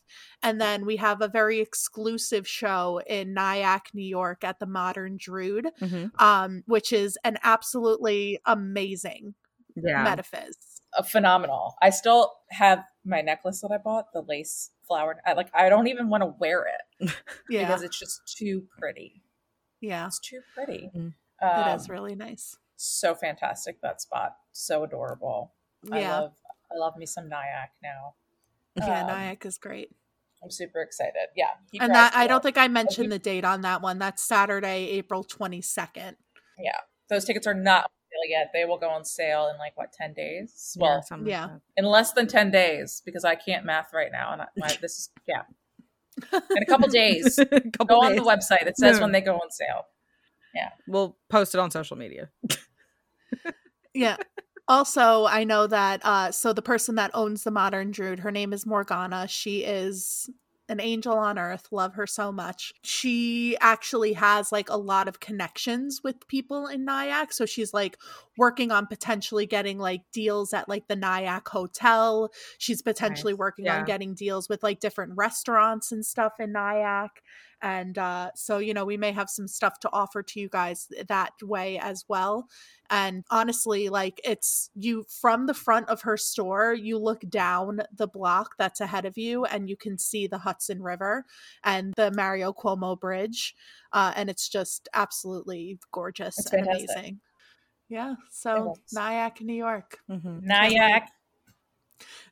Speaker 3: and then we have a very exclusive show in Nyack, New York, at the Modern Druid,
Speaker 2: Mhm.
Speaker 3: um, which is an absolutely amazing
Speaker 2: Yeah.
Speaker 3: metaphys.
Speaker 1: a phenomenal. I still have my necklace that I bought, the lace flower. I like. I don't even want to wear it
Speaker 3: Yeah,
Speaker 1: because it's just too pretty.
Speaker 3: yeah,
Speaker 1: It's too pretty.
Speaker 2: Mm.
Speaker 3: it
Speaker 1: Um,
Speaker 3: is really nice.
Speaker 1: so fantastic that spot. So adorable. I
Speaker 3: Yeah,
Speaker 1: love. I love me some Nyack now.
Speaker 3: yeah,
Speaker 1: um,
Speaker 3: Nyack is great.
Speaker 1: I'm super excited. Yeah,
Speaker 3: And that I don't think I mentioned
Speaker 1: you-
Speaker 3: the date on that one. That's Saturday, April twenty second. Yeah.
Speaker 1: those tickets are not on sale yet. They will go on sale in like what ten days? Well,
Speaker 2: yeah,
Speaker 3: yeah.
Speaker 2: like
Speaker 1: in less than ten days because I can't math right now, and I, my, this is yeah. In a couple days,
Speaker 2: that. Couple
Speaker 1: go on the website. It says
Speaker 2: Yeah.
Speaker 1: when they go on sale.
Speaker 2: Yeah, we'll post it on social media.
Speaker 3: Yeah. Also, I know that uh so the person that owns the modern druid, her name is Morgana. She is an angel on earth. Love her so much. She actually has like a lot of connections with people in Nyack. So she's like working on potentially getting like deals at like the Nyack Hotel. She's potentially
Speaker 2: Nice.
Speaker 3: working
Speaker 2: Yeah.
Speaker 3: on getting deals with like different restaurants and stuff in Nyack. And uh so you know, we may have some stuff to offer to you guys that way as well and honestly like it's you from the front of her store you look down the block that's ahead of you and you can see the hudson river and the mario cuomo bridge uh, and it's just absolutely gorgeous and
Speaker 1: fantastic.
Speaker 3: amazing yeah so nyack new york
Speaker 2: Mhm.
Speaker 1: Nyack.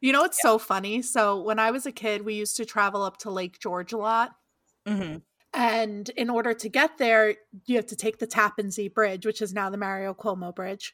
Speaker 3: You know, it's so funny. So when I was a kid, we used to travel up to Lake George a lot.
Speaker 2: Mhm.
Speaker 3: And in order to get there, you have to take the Tappan Zee Bridge, which is now the Mario Cuomo Bridge.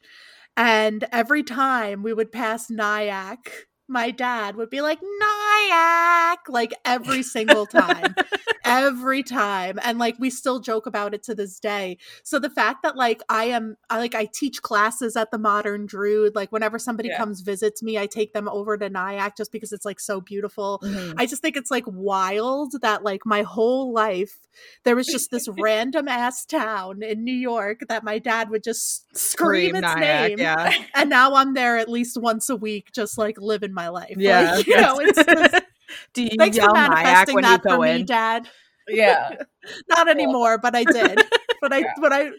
Speaker 3: And every time we would pass Nyack, my dad would be like, Nyack, like every single time. every time. And like we still joke about it to this day. So the fact that like I am I like I teach classes at the Modern Druid, like whenever somebody
Speaker 1: Yeah.
Speaker 3: comes visits me, I take them over to Nyack just because it's like so beautiful.
Speaker 2: Mhm.
Speaker 3: I just think it's like wild that like my whole life there was just this random ass town in New York that my dad would just scream, its
Speaker 2: Nyack,
Speaker 3: name,
Speaker 2: Yeah.
Speaker 3: and now I'm there at least once a week, just like living my life.
Speaker 2: Yeah.
Speaker 3: like, you know, it's, it's
Speaker 2: Do you
Speaker 3: thanks for
Speaker 2: yell Nyack
Speaker 3: manifesting
Speaker 2: when you go
Speaker 3: for me,
Speaker 2: in?
Speaker 3: Dad.
Speaker 1: Yeah.
Speaker 3: Not anymore, but I did. But I,
Speaker 1: Yeah.
Speaker 3: but I,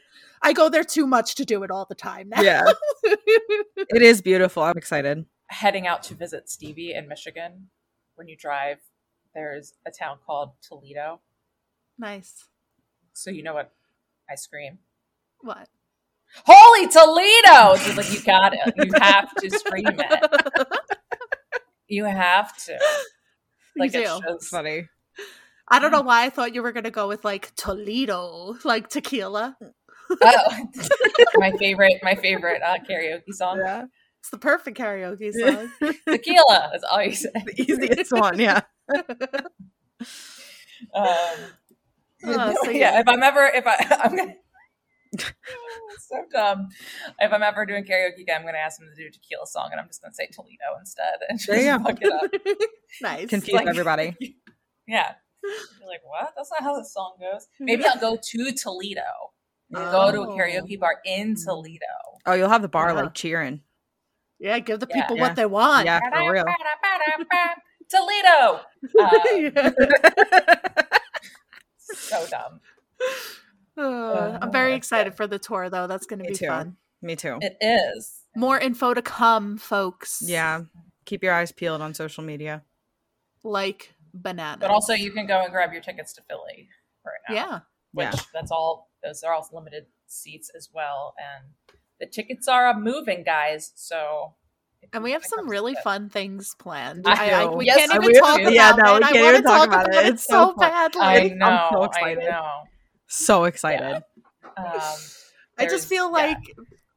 Speaker 3: I go there too much to do it all the time now.
Speaker 2: Yeah. It is beautiful. I'm excited.
Speaker 1: Heading out to visit Stevie in Michigan, when you drive, there's a town called Toledo.
Speaker 3: nice.
Speaker 1: So you know what I scream?
Speaker 3: What?
Speaker 1: Holy Toledo! She's like, you got it. You have to scream it. You have to. Like
Speaker 3: you
Speaker 1: it
Speaker 3: do.
Speaker 1: shows.
Speaker 2: Funny.
Speaker 3: I don't know why I thought you were gonna go with like Toledo, like tequila.
Speaker 1: Oh, my favorite, my favorite uh, karaoke song.
Speaker 2: Yeah.
Speaker 3: It's the perfect karaoke song.
Speaker 1: Tequila. That's all you say.
Speaker 2: The easiest one. Yeah.
Speaker 1: Um,
Speaker 3: Oh, so
Speaker 1: yeah,
Speaker 3: yeah.
Speaker 1: if I'm ever, if I, I'm gonna. So dumb. If I'm ever doing karaoke again, I'm gonna ask him to do a tequila song, and I'm just gonna say Toledo instead, and just
Speaker 2: There you go.
Speaker 1: fuck it up.
Speaker 3: nice.
Speaker 2: Confuse
Speaker 1: Like-
Speaker 2: everybody.
Speaker 1: Yeah, you're like, what? That's not how the song goes. Maybe I'll go to Toledo. Go to a
Speaker 3: Oh.
Speaker 1: karaoke bar in Toledo.
Speaker 2: Oh, you'll have the bar
Speaker 3: Yeah.
Speaker 2: like cheering.
Speaker 3: Yeah, give the people
Speaker 2: Yeah.
Speaker 3: what they want.
Speaker 2: Yeah, for real.
Speaker 1: Toledo. Um, so dumb.
Speaker 3: Uh, I'm very excited for the tour, though. That's going to be
Speaker 2: too.
Speaker 3: fun.
Speaker 2: Me too.
Speaker 1: It is.
Speaker 3: More info to come, folks.
Speaker 2: Yeah. Keep your eyes peeled on social media.
Speaker 3: like bananas.
Speaker 1: But also, you can go and grab your tickets to Philly right now.
Speaker 3: yeah.
Speaker 1: which
Speaker 2: Yeah.
Speaker 1: that's all those are all limited seats as well and the tickets are moving guys so
Speaker 3: And we have some really fun things planned.
Speaker 2: We
Speaker 3: I, I, we
Speaker 1: Yes,
Speaker 3: can't even
Speaker 1: will.
Speaker 3: talk about
Speaker 2: Yeah,
Speaker 3: it.
Speaker 2: no, we
Speaker 3: I
Speaker 2: can't
Speaker 3: want
Speaker 2: even
Speaker 3: to
Speaker 2: talk
Speaker 3: talk
Speaker 2: about
Speaker 3: about
Speaker 2: it.
Speaker 3: it
Speaker 2: It's so
Speaker 3: so
Speaker 2: fun.
Speaker 3: badly.
Speaker 1: i
Speaker 2: I'm
Speaker 1: know
Speaker 2: so
Speaker 1: i
Speaker 2: excited.
Speaker 1: know
Speaker 2: So excited.
Speaker 1: um,
Speaker 3: I just feel
Speaker 1: yeah,
Speaker 3: like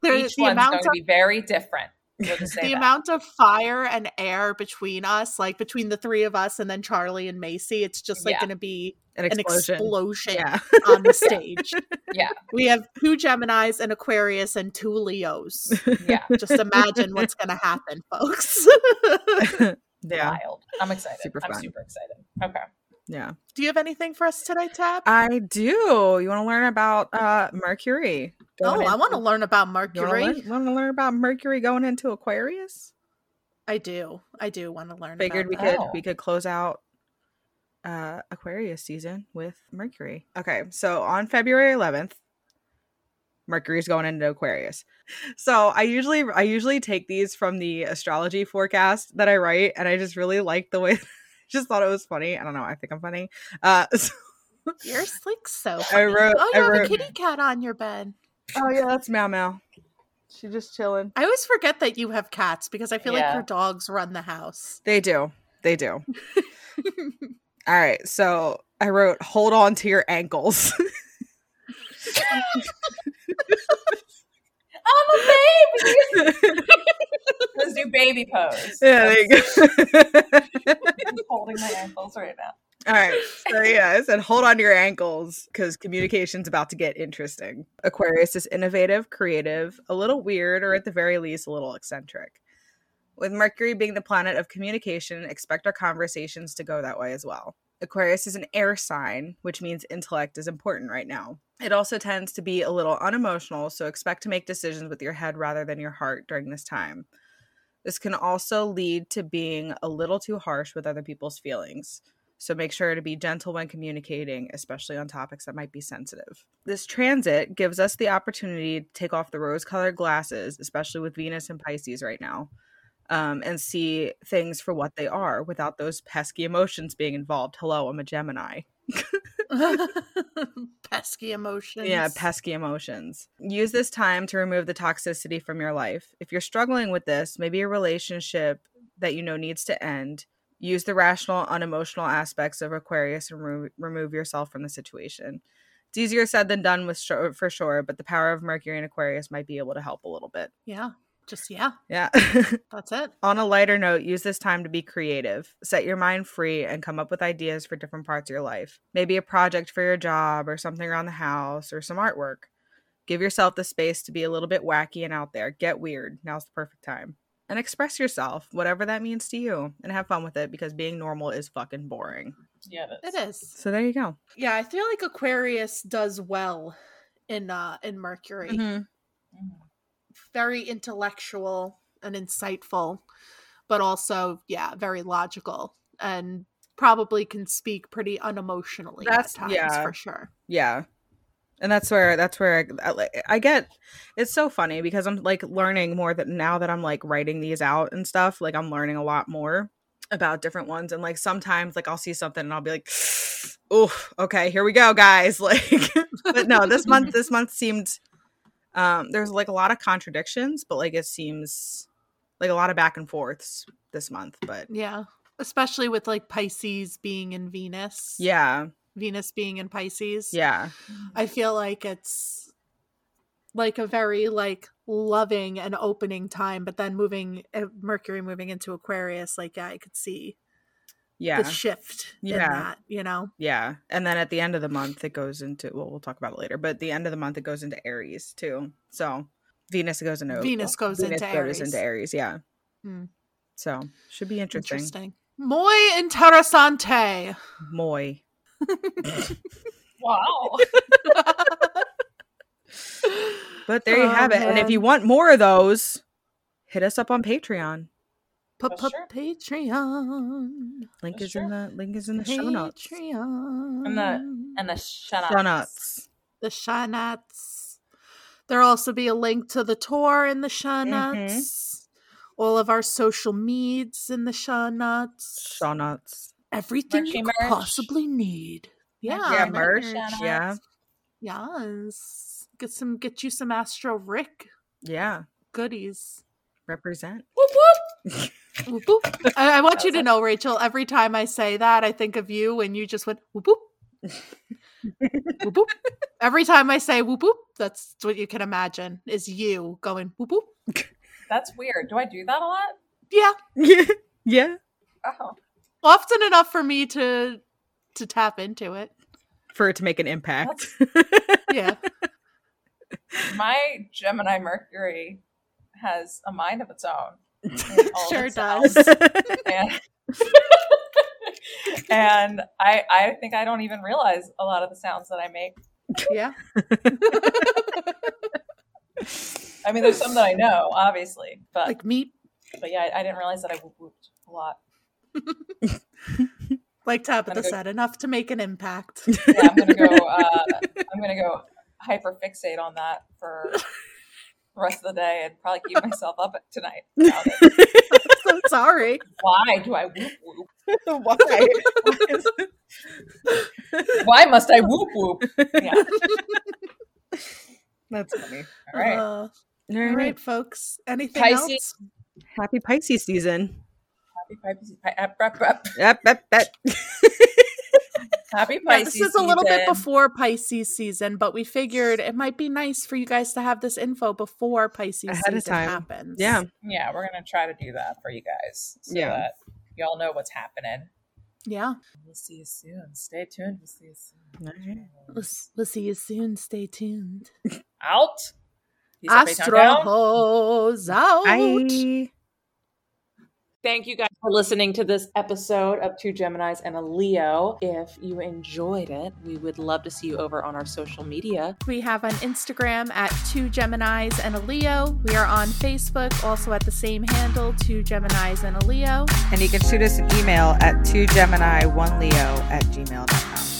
Speaker 3: there,
Speaker 1: each
Speaker 3: the
Speaker 1: one's
Speaker 3: amount
Speaker 1: going
Speaker 3: of
Speaker 1: to be very different we'll
Speaker 3: the
Speaker 1: that.
Speaker 3: amount of fire and air between us, like between the three of us and then Charlie and Macy, it's just like
Speaker 1: Yeah.
Speaker 3: going to be
Speaker 2: An
Speaker 3: an
Speaker 2: explosion.
Speaker 3: explosion
Speaker 2: Yeah.
Speaker 3: on the stage.
Speaker 1: yeah
Speaker 3: We have two Geminis, an Aquarius, and two Leos.
Speaker 1: yeah
Speaker 3: Just imagine what's going to happen, folks.
Speaker 2: yeah.
Speaker 1: wild i'm excited
Speaker 2: Super
Speaker 1: i'm
Speaker 2: fun.
Speaker 1: super excited okay
Speaker 2: Yeah.
Speaker 3: Do you have anything for us today, Tab?
Speaker 2: I do. You want to learn about uh Mercury?
Speaker 3: oh,
Speaker 2: going
Speaker 3: I want to learn about
Speaker 2: You
Speaker 3: Mercury.
Speaker 2: want to learn, wanna learn about Mercury going into Aquarius?
Speaker 3: I do. I do want to learn.
Speaker 2: Figured we
Speaker 3: about
Speaker 2: could
Speaker 1: Oh.
Speaker 2: we could close out uh Aquarius season with Mercury. Okay, so on February 11th, Mercury's going into Aquarius. So I usually I usually take these from the astrology forecast that I write, and I just really like the way. just thought it was funny. I don't know. I think I'm funny. Uh, so-
Speaker 3: that. You're like so.
Speaker 2: I wrote-
Speaker 3: oh,
Speaker 2: I
Speaker 3: you have
Speaker 2: wrote-
Speaker 3: a kitty cat on your bed.
Speaker 2: oh yeah, that's Meow Meow. She's just chilling.
Speaker 3: I always forget that you have cats because I feel like your dogs run the house.
Speaker 2: They do. They do. All right. So I wrote, hold on to your ankles.
Speaker 1: i'm a baby let's do baby pose
Speaker 2: yeah, there you go.
Speaker 1: I'm holding my ankles right now
Speaker 2: All right. So yeah, I said hold on to your ankles because communication's about to get interesting. Aquarius is innovative, creative, a little weird, or at the very least, a little eccentric. With Mercury being the planet of communication, expect our conversations to go that way as well. Aquarius is an air sign, which means intellect is important right now. It also tends to be a little unemotional, so expect to make decisions with your head rather than your heart during this time. This can also lead to being a little too harsh with other people's feelings. So make sure to be gentle when communicating, especially on topics that might be sensitive. This transit gives us the opportunity to take off the rose colored glasses, especially with Venus and Pisces right now, um, and see things for what they are without those pesky emotions being involved. Hello, I'm a Gemini.
Speaker 3: Pesky emotions.
Speaker 2: Yeah, pesky emotions. Use this time to remove the toxicity from your life. If you're struggling with this, maybe a relationship that you know needs to end. Use the rational, unemotional aspects of Aquarius and remo- remove yourself from the situation. It's easier said than done with sure, for sure, but the power of Mercury and Aquarius might be able to help a little bit.
Speaker 3: Yeah. Just yeah.
Speaker 2: Yeah.
Speaker 3: That's it.
Speaker 2: On a lighter note, use this time to be creative. Set your mind free and come up with ideas for different parts of your life. Maybe a project for your job or something around the house or some artwork. Give yourself the space to be a little bit wacky and out there. Get weird. Now's the perfect time. And express yourself, whatever that means to you, and have fun with it because being normal is fucking boring.
Speaker 1: Yeah,
Speaker 3: It is.
Speaker 2: So there you go.
Speaker 3: Yeah, I feel like Aquarius does well in uh in Mercury.
Speaker 2: Mhm.
Speaker 1: Mhm.
Speaker 3: Very intellectual and insightful, but also yeah, very logical and probably can speak pretty unemotionally
Speaker 2: That's-
Speaker 3: at times
Speaker 2: yeah.
Speaker 3: for sure.
Speaker 2: Yeah. And that's where that's where uh, I, I, I get it's so funny because I'm like learning more that now that I'm like writing these out and stuff, like I'm learning a lot more about different ones and like sometimes like I'll see something and I'll be like oh okay here we go guys like but no this month this month seemed um there's like a lot of contradictions but like it seems like a lot of back and forths this month but
Speaker 3: Yeah. Especially with like Pisces being in Venus.
Speaker 2: yeah
Speaker 3: Venus being in Pisces.
Speaker 2: yeah
Speaker 3: I feel like it's like a very like loving and opening time, but then moving uh, Mercury moving into Aquarius, like yeah, I could see
Speaker 2: yeah
Speaker 3: the shift
Speaker 2: Yeah.
Speaker 3: that, you know.
Speaker 2: Yeah. And then at the end of the month, it goes into, well, we'll talk about it later, but at the end of the month, it goes into Aries too. So Venus goes into,
Speaker 3: Venus goes into
Speaker 2: goes
Speaker 3: Aries.
Speaker 2: into Aries. Yeah.
Speaker 3: Hmm.
Speaker 2: So should be interesting.
Speaker 3: Interesting. Muy interesante.
Speaker 2: Moy.
Speaker 1: Wow.
Speaker 2: But there you
Speaker 3: Oh,
Speaker 2: have it. And if you want more of those, hit us up on Patreon.
Speaker 3: Patreon.
Speaker 2: Link is in the link is in the show notes.
Speaker 3: Patreon.
Speaker 1: And the and the.
Speaker 2: Show notes.
Speaker 3: the show notes. There'll also be a link to the tour in the show mm-hmm. notes. All of our social meds in the show notes.
Speaker 2: Show notes.
Speaker 3: Everything
Speaker 1: Merchy
Speaker 3: you could
Speaker 1: merch.
Speaker 3: possibly need. Yeah.
Speaker 2: Yeah,
Speaker 1: merch.
Speaker 2: Yeah.
Speaker 3: Yes. Get some get you some Astro Rick
Speaker 2: Yeah.
Speaker 3: goodies.
Speaker 2: Represent.
Speaker 1: Whoop whoop.
Speaker 3: Whoop, whoop. I, I want you to know, Rachel, every time I say that, I think of you when you just went whoop whoop. whoop whoop. Every time I say whoop whoop, that's what you can imagine is you going whoop whoop.
Speaker 1: That's weird. Do I do that a lot?
Speaker 3: Yeah.
Speaker 2: Yeah. Yeah.
Speaker 1: Oh.
Speaker 3: Often enough for me to to tap into it.
Speaker 2: For it to make an impact.
Speaker 3: Yeah.
Speaker 1: My Gemini Mercury has a mind of its own.
Speaker 3: Sure does.
Speaker 1: And, and I I think I don't even realize a lot of the sounds that I make.
Speaker 3: Yeah.
Speaker 1: I mean, there's some that I know, obviously, but
Speaker 3: Like meat.
Speaker 1: but yeah, I, I didn't realize that I whoop whooped a lot.
Speaker 3: Like Tabitha
Speaker 1: go-
Speaker 3: said, enough to make an impact.
Speaker 1: Yeah, I'm gonna go. Uh, I'm gonna go hyper fixate on that for the rest of the day and probably keep myself up tonight. about it.
Speaker 3: so sorry.
Speaker 1: Why do I whoop whoop?
Speaker 2: Why?
Speaker 1: Why must I whoop whoop? Yeah.
Speaker 2: That's funny.
Speaker 1: All right.
Speaker 3: Uh,
Speaker 2: All
Speaker 3: all
Speaker 2: right.
Speaker 3: right, folks. Anything
Speaker 1: Pisces.
Speaker 3: else?
Speaker 2: Happy Pisces season.
Speaker 1: Happy Pisces. Pi- ap- ap- ap- Happy
Speaker 3: Yeah, this is a little bit before Pisces season, but we figured it might be nice for you guys to have this info before Pisces
Speaker 2: Ahead of
Speaker 3: season
Speaker 2: time.
Speaker 3: happens.
Speaker 2: Yeah.
Speaker 1: Yeah, we're gonna try to do that for you guys, so
Speaker 2: Yeah.
Speaker 1: that y'all know what's happening.
Speaker 3: Yeah.
Speaker 1: We'll see you soon. Stay tuned. We'll see you soon.
Speaker 2: All right.
Speaker 3: We'll, we'll see you soon. Stay tuned.
Speaker 1: Out. Peace up, A-Town.
Speaker 3: Astros out.
Speaker 2: Bye.
Speaker 1: Thank you guys for listening to this episode of Two Geminis and a Leo. If you enjoyed it, we would love to see you over on our social media.
Speaker 3: We have on Instagram at two Geminis and a Leo. We are on Facebook, also at the same handle, two Geminis and a Leo.
Speaker 2: And you can shoot us an email at 2gemini1leo at gmail.com.